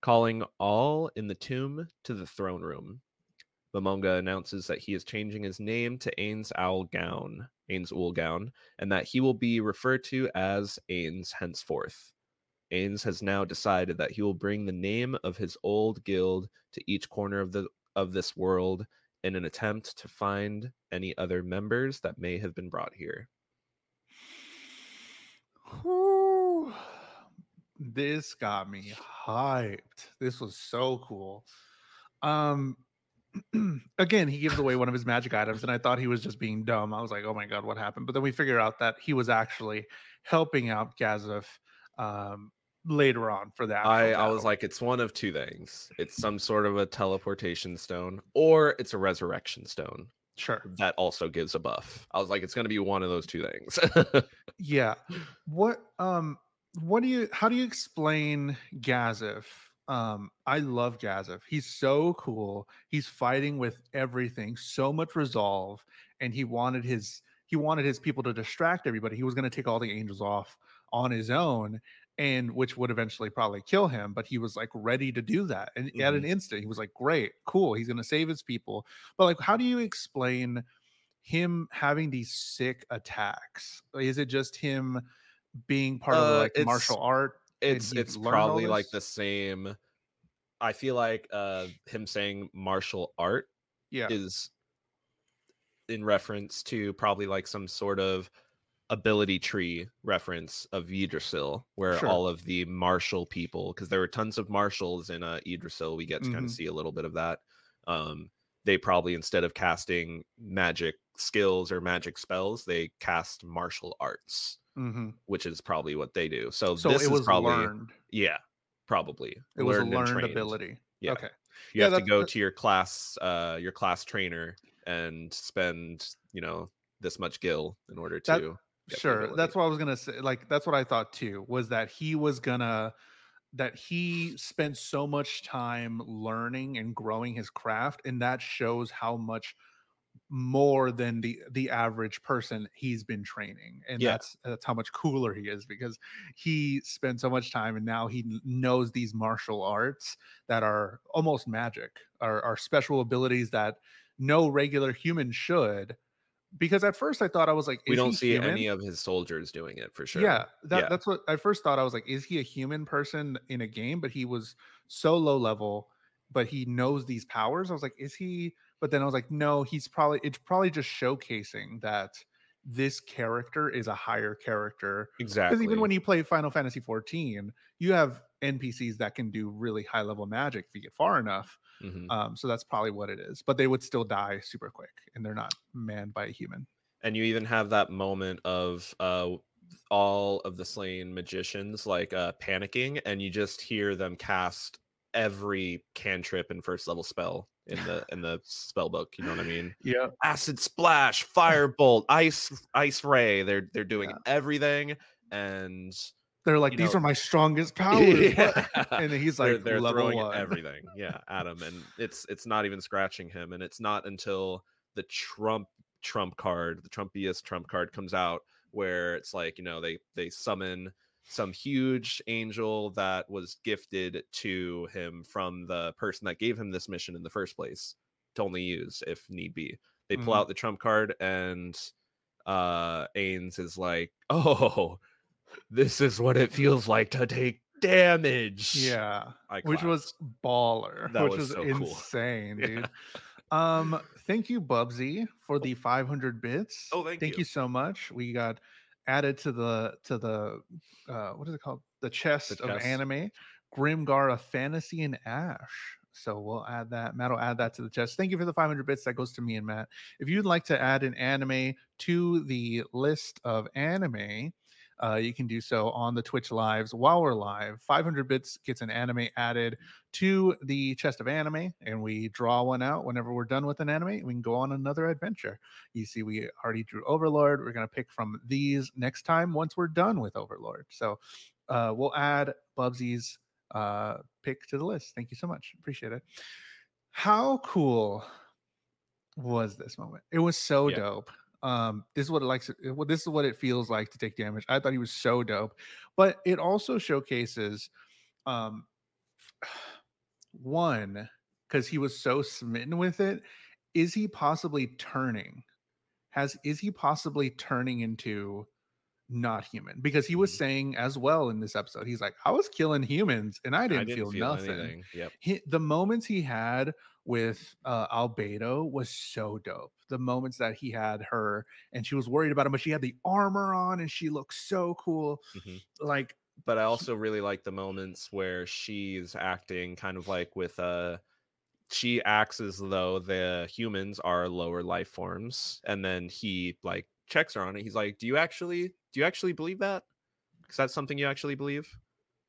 Speaker 2: calling all in the tomb to the throne room. Momonga announces that he is changing his name to Ainz Ooal Gown, Ainz Ooal Gown, and that he will be referred to as Ainz henceforth. Ainz has now decided that he will bring the name of his old guild to each corner of the of this world in an attempt to find any other members that may have been brought here.
Speaker 1: Whew. This got me hyped. This was so cool. Um <clears throat> again, he gives away one of his magic items, and I thought he was just being dumb. I was like, oh my god, what happened? But then we figure out that he was actually helping out Gazef um later on for that.
Speaker 2: I, I was like, it's one of two things. It's some sort of a teleportation stone, or it's a resurrection stone
Speaker 1: sure.
Speaker 2: that also gives a buff. I was like, it's going to be one of those two things. <laughs>
Speaker 1: Yeah. What um what do you how do you explain Gazef? Um I love Gazef. He's so cool. He's fighting with everything, so much resolve and he wanted his he wanted his people to distract everybody. He was going to take all the angels off on his own and which would eventually probably kill him, but he was like ready to do that. And at an instant he was like, "Great, cool. He's going to save his people." But like how do you explain him having these sick attacks? Is it just him being part of
Speaker 2: Uh,
Speaker 1: like martial art?
Speaker 2: it's it's probably like the same. I feel like uh him saying martial art
Speaker 1: Yeah.
Speaker 2: is in reference to probably like some sort of ability tree reference of Yggdrasil, where
Speaker 1: Sure.
Speaker 2: all of the martial people, because there were tons of marshals in uh, Yggdrasil, we get to kind
Speaker 1: Mhm.
Speaker 2: of see a little bit of that. Um, they probably instead of casting magic skills or magic spells, they cast martial arts,
Speaker 1: hmm
Speaker 2: which is probably what they do. So,
Speaker 1: So
Speaker 2: this
Speaker 1: it was
Speaker 2: is probably
Speaker 1: learned.
Speaker 2: yeah, probably
Speaker 1: It was a learned ability.
Speaker 2: Yeah.
Speaker 1: Okay.
Speaker 2: You
Speaker 1: Yeah,
Speaker 2: have to go
Speaker 1: that-
Speaker 2: to your class, uh, your class trainer, and spend you know this much gil in order to.
Speaker 1: That- Sure. That's what I was gonna say. Like that's what I thought too. Was that he was gonna that he spent so much time learning and growing his craft, and that shows how much more than the the average person he's been training and
Speaker 2: Yeah.
Speaker 1: that's that's how much cooler he is because he spent so much time and now he knows these martial arts that are almost magic are, are special abilities that no regular human should because at first i thought i was like
Speaker 2: we don't see
Speaker 1: human?
Speaker 2: any of his soldiers doing it for sure.
Speaker 1: Yeah, that,
Speaker 2: Yeah.
Speaker 1: that's what I first thought. I was like, is he a human person in a game? But he was so low level, but he knows these powers. I was like, is he? But then I was like, no, he's probably it's probably just showcasing that this character is a higher character.
Speaker 2: Exactly.
Speaker 1: Because even when you play Final Fantasy 14, you have NPCs that can do really high level magic if you get far enough.
Speaker 2: Mhm.
Speaker 1: Um, so that's probably what it is. But they would still die super quick, and they're not manned by a human.
Speaker 2: and you even have that moment of uh all of the Slane magicians like uh panicking and you just hear them cast every cantrip and first level spell in the in the spell book you know what i mean <laughs>
Speaker 1: Yeah.
Speaker 2: acid splash firebolt ice ice ray they're they're doing
Speaker 1: Yeah.
Speaker 2: everything and
Speaker 1: They're like,
Speaker 2: You
Speaker 1: these
Speaker 2: know-
Speaker 1: are my strongest <laughs> powers.
Speaker 2: Yeah. <laughs>
Speaker 1: And he's
Speaker 2: they're,
Speaker 1: like,
Speaker 2: they're
Speaker 1: level
Speaker 2: throwing everything yeah at him and it's it's not even scratching him and it's not until the trump trump card the trumpiest trump card comes out where it's like you know they they summon some huge angel that was gifted to him from the person that gave him this mission in the first place to only use if need be they pull
Speaker 1: Mhm.
Speaker 2: out the trump card and uh ainz is like <laughs> oh this is what it feels like to take damage
Speaker 1: Yeah.
Speaker 2: I
Speaker 1: which was baller.
Speaker 2: That
Speaker 1: which
Speaker 2: was
Speaker 1: was,
Speaker 2: so cool.
Speaker 1: insane,
Speaker 2: Yeah.
Speaker 1: dude. <laughs> Um, thank you, Bubsy, for the 500 bits.
Speaker 2: Oh, thank
Speaker 1: thank
Speaker 2: you.
Speaker 1: you so much. We got added to the to the uh what is it called? The chest of
Speaker 2: chest.
Speaker 1: anime, Grimgar of Fantasy and Ash. So we'll add that. Matt will add that to the chest. Thank you for the 500 bits. That goes to me and Matt. If you'd like to add an anime to the list of anime, uh, you can do so on the Twitch lives while we're live. 500 bits gets an anime added to the chest of anime, and we draw one out whenever we're done with an anime. We can go on another adventure. You see, we already drew Overlord. We're going to pick from these next time once we're done with Overlord. So uh, we'll add Bubsy's uh, pick to the list. Thank you so much. Appreciate it. How cool was this moment? It was so
Speaker 2: Yeah.
Speaker 1: dope. Um, this is what it likes. what- This is what it feels like to take damage. I thought he was so dope, but it also showcases, um, <sighs> one because he was so smitten with it. Is he possibly turning? Has is he possibly turning into not human? Because he was
Speaker 2: Mhm.
Speaker 1: saying as well in this episode, he's like, I was killing humans and I didn't, feel, nothing
Speaker 2: anything. Yep.
Speaker 1: he, the moments he had with uh, Albedo was so dope. The moments that he had her and she was worried about him, but she had the armor on and she looked so cool.
Speaker 2: Mhm.
Speaker 1: Like,
Speaker 2: But I also really like the moments where she's acting kind of like with uh she acts as though the humans are lower life forms and then he like checks her on it. He's like, "Do you actually do you actually believe that? Because that? Is that something you actually believe?"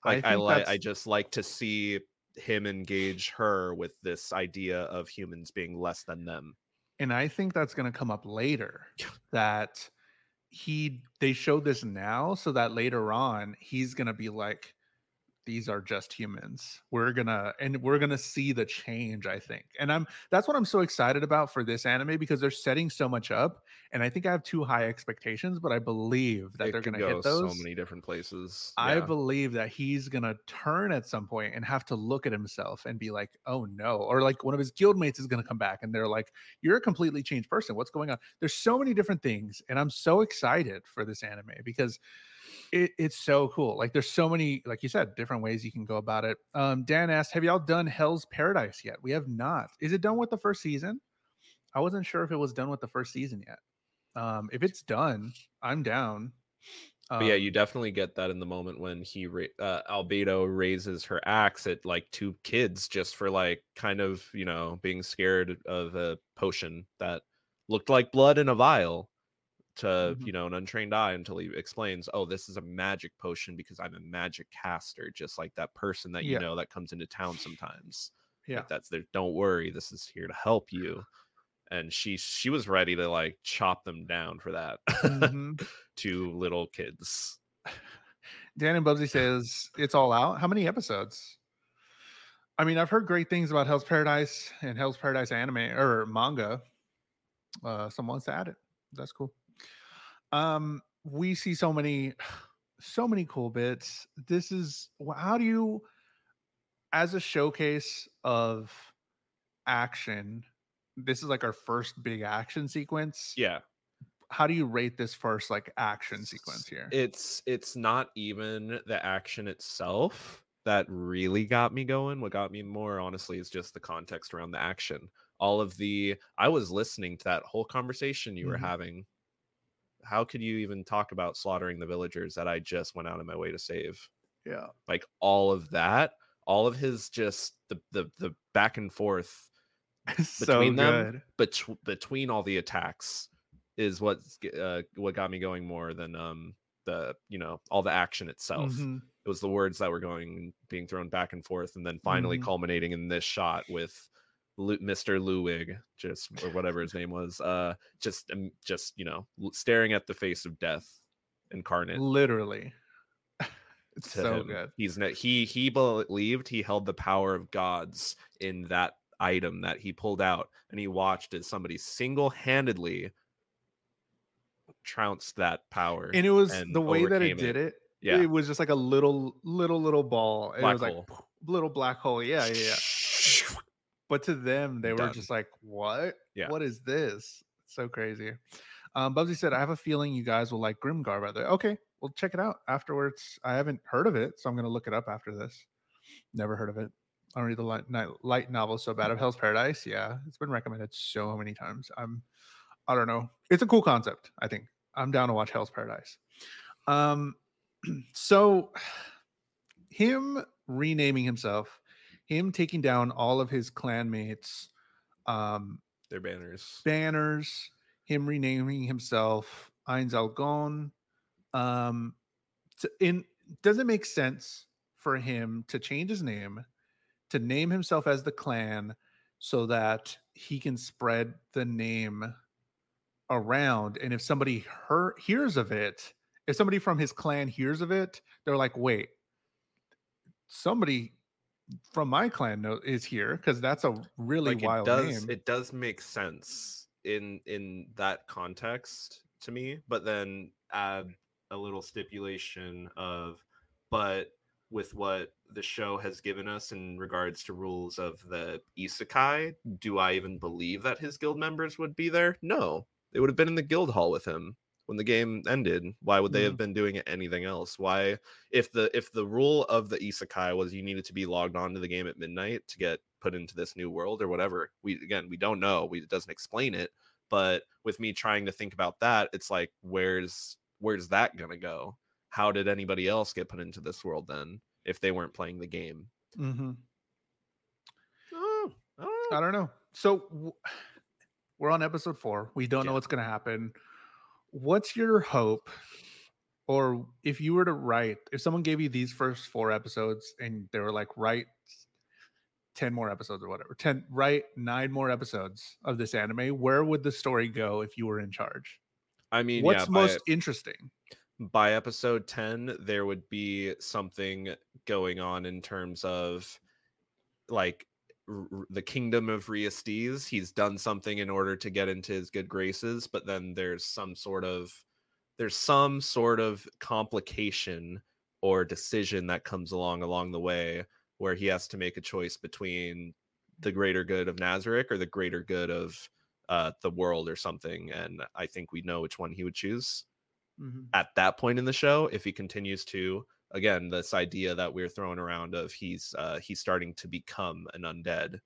Speaker 1: I
Speaker 2: Like I,
Speaker 1: think
Speaker 2: like I just like to see him engage her with this idea of humans being less than them.
Speaker 1: and I think that's going to come up later <laughs> that he they showed this now so that later on he's going to be like these are just humans we're gonna and we're gonna see the change i think and i'm that's what i'm so excited about for this anime because they're setting so much up and i think i have too high expectations but i believe that
Speaker 2: It
Speaker 1: they're gonna
Speaker 2: go
Speaker 1: hit those
Speaker 2: so many different places.
Speaker 1: I
Speaker 2: Yeah.
Speaker 1: believe that he's gonna turn at some point and have to look at himself and be like, "Oh no!" Or like one of his guildmates is gonna come back and they're like, "You're a completely changed person. What's going on?" There's so many different things, and I'm so excited for this anime because it, it's so cool. Like there's so many, like you said, different ways you can go about it. Um, Dan asked, "Have y'all done Hell's Paradise yet?" We have not. Is it done with the first season? I wasn't sure if it was done with the first season yet. Um, if it's done, I'm down.
Speaker 2: But yeah,
Speaker 1: Um,
Speaker 2: you definitely get that in the moment when he ra- uh, Albedo raises her axe at like two kids just for like kind of you know being scared of a potion that looked like blood in a vial to
Speaker 1: Mhm.
Speaker 2: you know an untrained eye until he explains, oh, this is a magic potion because I'm a magic caster, just like that person that you
Speaker 1: Yeah.
Speaker 2: know that comes into town sometimes.
Speaker 1: Yeah.
Speaker 2: like that's there. Don't worry, this is here to help you. And she she was ready to like chop them down for that.
Speaker 1: mhm. <laughs>
Speaker 2: Two little kids.
Speaker 1: Dan and Bubsy <laughs> says it's all out. How many episodes? I mean, I've heard great things about Hell's Paradise and Hell's Paradise anime or manga. Uh, someone wants to add it. That's cool. Um, we see so many, <sighs> so many cool bits. This is how do you, as a showcase of action, this is like our first big action sequence.
Speaker 2: Yeah.
Speaker 1: How do you rate this first like action sequence here?
Speaker 2: it's it's not even the action itself that really got me going what got me more honestly is just the context around the action all of the i was listening to that whole conversation you were
Speaker 1: Mhm.
Speaker 2: having how could you even talk about slaughtering the villagers that I just went out of my way to save?
Speaker 1: Yeah.
Speaker 2: Like all of that, all of his just the the the back and forth <laughs>
Speaker 1: so
Speaker 2: between them,
Speaker 1: good.
Speaker 2: bet- between all the attacks is what uh, what got me going more than um the you know all the action itself.
Speaker 1: Mhm.
Speaker 2: It was the words that were going being thrown back and forth, and then finally
Speaker 1: Mhm.
Speaker 2: culminating in this shot with Mr. Luwig, just or whatever his name was, uh, just um, just you know staring at the face of death incarnate.
Speaker 1: Literally. <laughs> it's so
Speaker 2: him.
Speaker 1: good.
Speaker 2: He's he he believed he held the power of gods in that item that he pulled out, and he watched as somebody single handedly trounced that power.
Speaker 1: And it was
Speaker 2: and
Speaker 1: the way that it
Speaker 2: overcame
Speaker 1: did it.
Speaker 2: yeah,
Speaker 1: It was just like a little, little, little ball. and it
Speaker 2: Black
Speaker 1: was like
Speaker 2: hole. <laughs>
Speaker 1: little black hole. Yeah, yeah, yeah. But to them, they were just like, "What?
Speaker 2: Yeah.
Speaker 1: What is this?" So crazy. Um, Bubsy said, "I have a feeling you guys will like Grimgar." By the way, okay, we'll check it out afterwards. I haven't heard of it, so I'm gonna look it up after this. Never heard of it. I don't read the light, night, light novel so bad of <laughs> Hell's Paradise. Yeah, it's been recommended so many times. I'm, I don't know. It's a cool concept. I think I'm down to watch Hell's Paradise. Um, <clears throat> so <sighs> him renaming himself, him taking down all of his clanmates, um,
Speaker 2: their banners.
Speaker 1: banners, him renaming himself Ainz Ooal Gown. Um, t- in does it make sense for him to change his name, to name himself as the clan, so that he can spread the name around? And if somebody hear, hears of it, if somebody from his clan hears of it, they're like, "Wait, somebody." From my clan note is here because that's a really
Speaker 2: like
Speaker 1: wild
Speaker 2: it does
Speaker 1: name.
Speaker 2: it does make sense in in that context to me but then add a little stipulation of but with what the show has given us in regards to rules of the isekai do i even believe that his guild members would be there no they would have been in the guild hall with him when the game ended why would they have been doing anything else why if the if the rule of the isekai was you needed to be logged on to the game at midnight to get put into this new world or whatever we again we don't know we it doesn't explain it but with me trying to think about that it's like where's where's that gonna go how did anybody else get put into this world then if they weren't playing the game
Speaker 1: Mm-hmm.
Speaker 2: oh, I don't know.
Speaker 1: I don't know. So w- <sighs> we're on episode four. We don't know what's going to happen. What's your hope? Or if you were to write, if someone gave you these first four episodes and they were like, write 10 more episodes or whatever, 10, write nine more episodes of this anime, where would the story go if you were in charge?
Speaker 2: i mean
Speaker 1: What's
Speaker 2: yeah, by-
Speaker 1: most interesting?
Speaker 2: by episode 10 there would be something going on in terms of like r- the kingdom of Re-Estize. He's done something in order to get into his good graces, but then there's some sort of there's some sort of complication or decision that comes along along the way where he has to make a choice between the greater good of Nazarick or the greater good of uh, the world or something. And I think we know which one he would choose
Speaker 1: Mhm.
Speaker 2: at that point in the show if he continues to again this idea that we're throwing around of he's uh he's starting to become an undead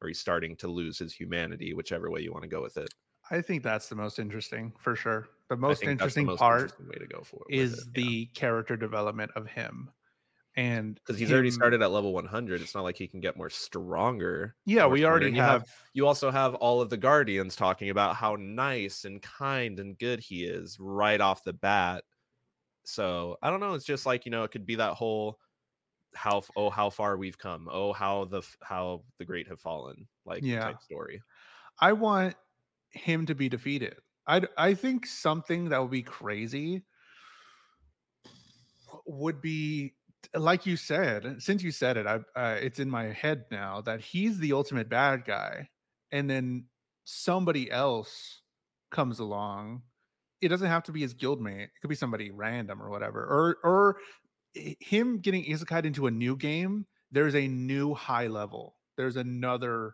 Speaker 2: or he's starting to lose his humanity whichever way you want to go with it
Speaker 1: I think that's the most interesting for sure. The most
Speaker 2: that's the
Speaker 1: interesting
Speaker 2: most
Speaker 1: part
Speaker 2: interesting way to go for
Speaker 1: is the character development of him. And
Speaker 2: because he's already started at level 100 it's not like he can get more stronger
Speaker 1: Yeah,
Speaker 2: more
Speaker 1: we
Speaker 2: stronger.
Speaker 1: already
Speaker 2: And you have
Speaker 1: have
Speaker 2: you also have all of the guardians talking about how nice and kind and good he is right off the bat so i don't know it's just like you know it could be that whole how oh how far we've come oh how the how the great have fallen like
Speaker 1: Yeah.
Speaker 2: type story
Speaker 1: I want him to be defeated. I I think something that would be crazy would be like you said. Since you said it, I uh, it's in my head now that he's the ultimate bad guy, and then somebody else comes along. It doesn't have to be his guildmate. It could be somebody random or whatever, or or him getting isekai into a new game. There's a new high level. There's another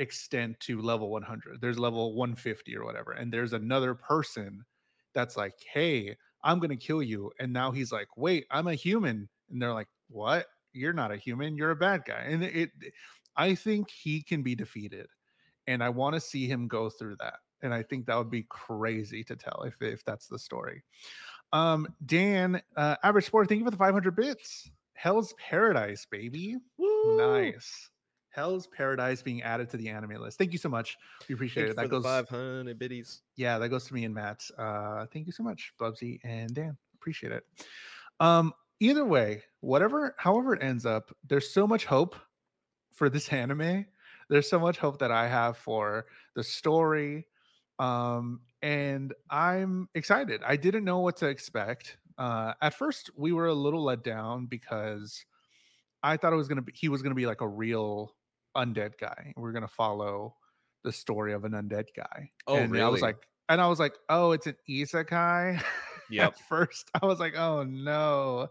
Speaker 1: extent to level 100 there's level 150 or whatever and there's another person that's like hey i'm gonna kill you and now he's like wait i'm a human and they're like what you're not a human you're a bad guy and it, it i think he can be defeated and i want to see him go through that and I think that would be crazy to tell if if that's the story. Um, Dan, uh, average sport, thank you for the 500 bits. Hell's Paradise, baby.
Speaker 2: Woo!
Speaker 1: Nice. Hell's Paradise being added to the anime list. Thank you so much. We appreciate
Speaker 2: Thank
Speaker 1: it. That goes
Speaker 2: 500 biddies.
Speaker 1: yeah, that goes to me and Matt. Uh, thank you so much, Bubsy and Dan. Appreciate it. Um, either way, whatever, however it ends up, there's so much hope for this <laughs> anime. There's so much hope that I have for the story. Um, and I'm excited. I didn't know what to expect. Uh, at first, we were a little let down because I thought it was gonna be he was gonna be like a real undead guy. We are gonna follow the story of an undead guy.
Speaker 2: Oh,
Speaker 1: and I was like, and I was like, oh, it's an isekai. <laughs>
Speaker 2: Yep.
Speaker 1: At first, I was like, oh no,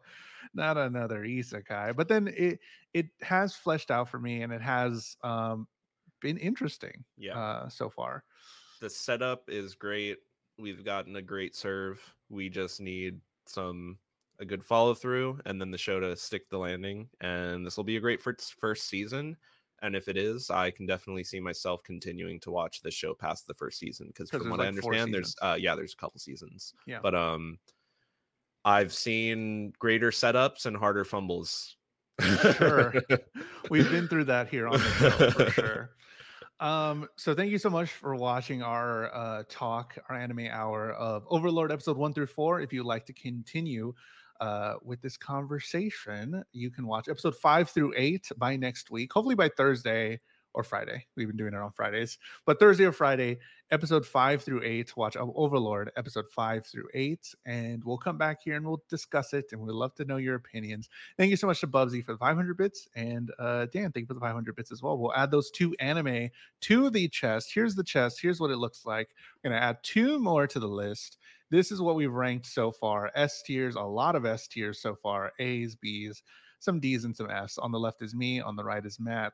Speaker 1: not another isekai. But then it it has fleshed out for me, and it has um been interesting.
Speaker 2: Yeah.
Speaker 1: Uh, so far.
Speaker 2: The setup is great. We've gotten a great serve. We just need some a good follow through, and then the show to stick the landing. And this will be a great first first season. And if it is, I can definitely see myself continuing to watch the show past the first season because from what I
Speaker 1: like four
Speaker 2: understand, there's uh yeah, there's a couple seasons.
Speaker 1: Yeah.
Speaker 2: But um, I've seen greater setups and harder fumbles.
Speaker 1: Sure. <laughs> We've been through that here on the show for <laughs> sure. Um, so thank you so much for watching our uh talk, our anime hour of Overlord episode one through four. If you'd like to continue uh with this conversation, you can watch episode five through eight by next week, hopefully by Thursday or Friday. We've been doing it on Fridays, but Thursday or Friday, episode five through eight. Watch O- Overlord episode five through eight, and we'll come back here and we'll discuss it. And we'd love to know your opinions. Thank you so much to Bubsy for the 500 bits, and uh, Dan, thank you for the 500 bits as well. We'll add those two anime to the chest. Here's the chest. Here's what it looks like. We're gonna add two more to the list. This is what we've ranked so far. S tiers, a lot of S tiers so far. A's, B's, some D's, and some F's. On the left is me. On the right is Matt.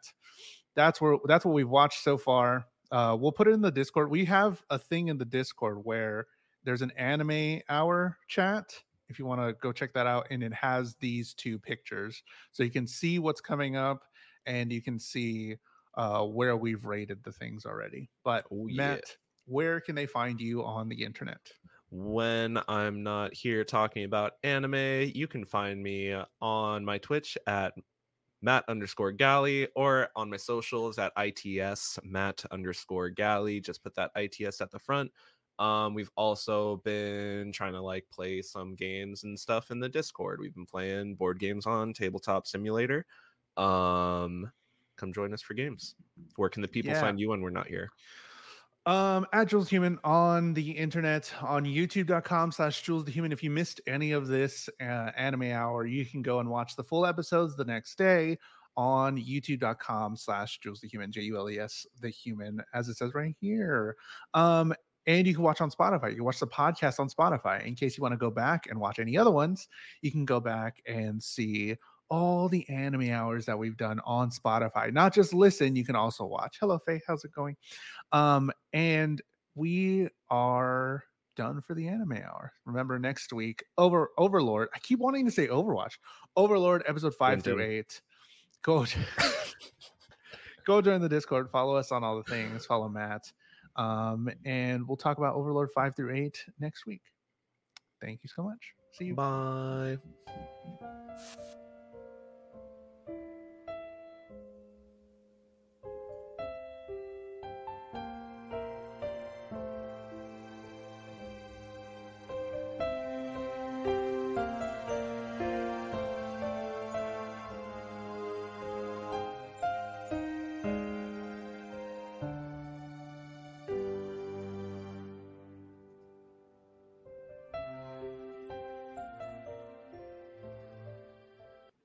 Speaker 1: That's where that's what we've watched so far. Uh, we'll put it in the Discord. We have a thing in the Discord where there's an anime hour chat. If you want to go check that out, and it has these two pictures, so you can see what's coming up, and you can see uh, where we've rated the things already. But
Speaker 2: Oh, yeah.
Speaker 1: Matt, where can they find you on the internet?
Speaker 2: when I'm not here talking about anime, you can find me on my Twitch at Matt underscore Gally or on my socials at ITS Matt underscore Gally. Just put that ITS at the front. Um, we've also been trying to like play some games and stuff in the Discord. We've been playing board games on Tabletop Simulator. Um, come join us for games. Where can the people
Speaker 1: Yeah.
Speaker 2: find you when we're not here?
Speaker 1: Um, at Jules Human on the internet on youtube.com slash Jules the Human. If you missed any of this uh, anime hour, you can go and watch the full episodes the next day on youtube.com slash Jules the Human, J U L E S the human, as it says right here. Um, and you can watch on Spotify. You can watch the podcast on Spotify. In case you want to go back and watch any other ones, you can go back and see all the anime hours that we've done on Spotify. Not just listen, you can also watch. Hello, Faye. How's it going? Um, and we are done for the anime hour. Remember next week, over Overlord. I keep wanting to say Overwatch. Overlord episode five through eight. Go <laughs> go join the Discord, follow us on all the things, follow Matt. Um, and we'll talk about Overlord five through eight next week. Thank you so much. See you.
Speaker 2: Bye.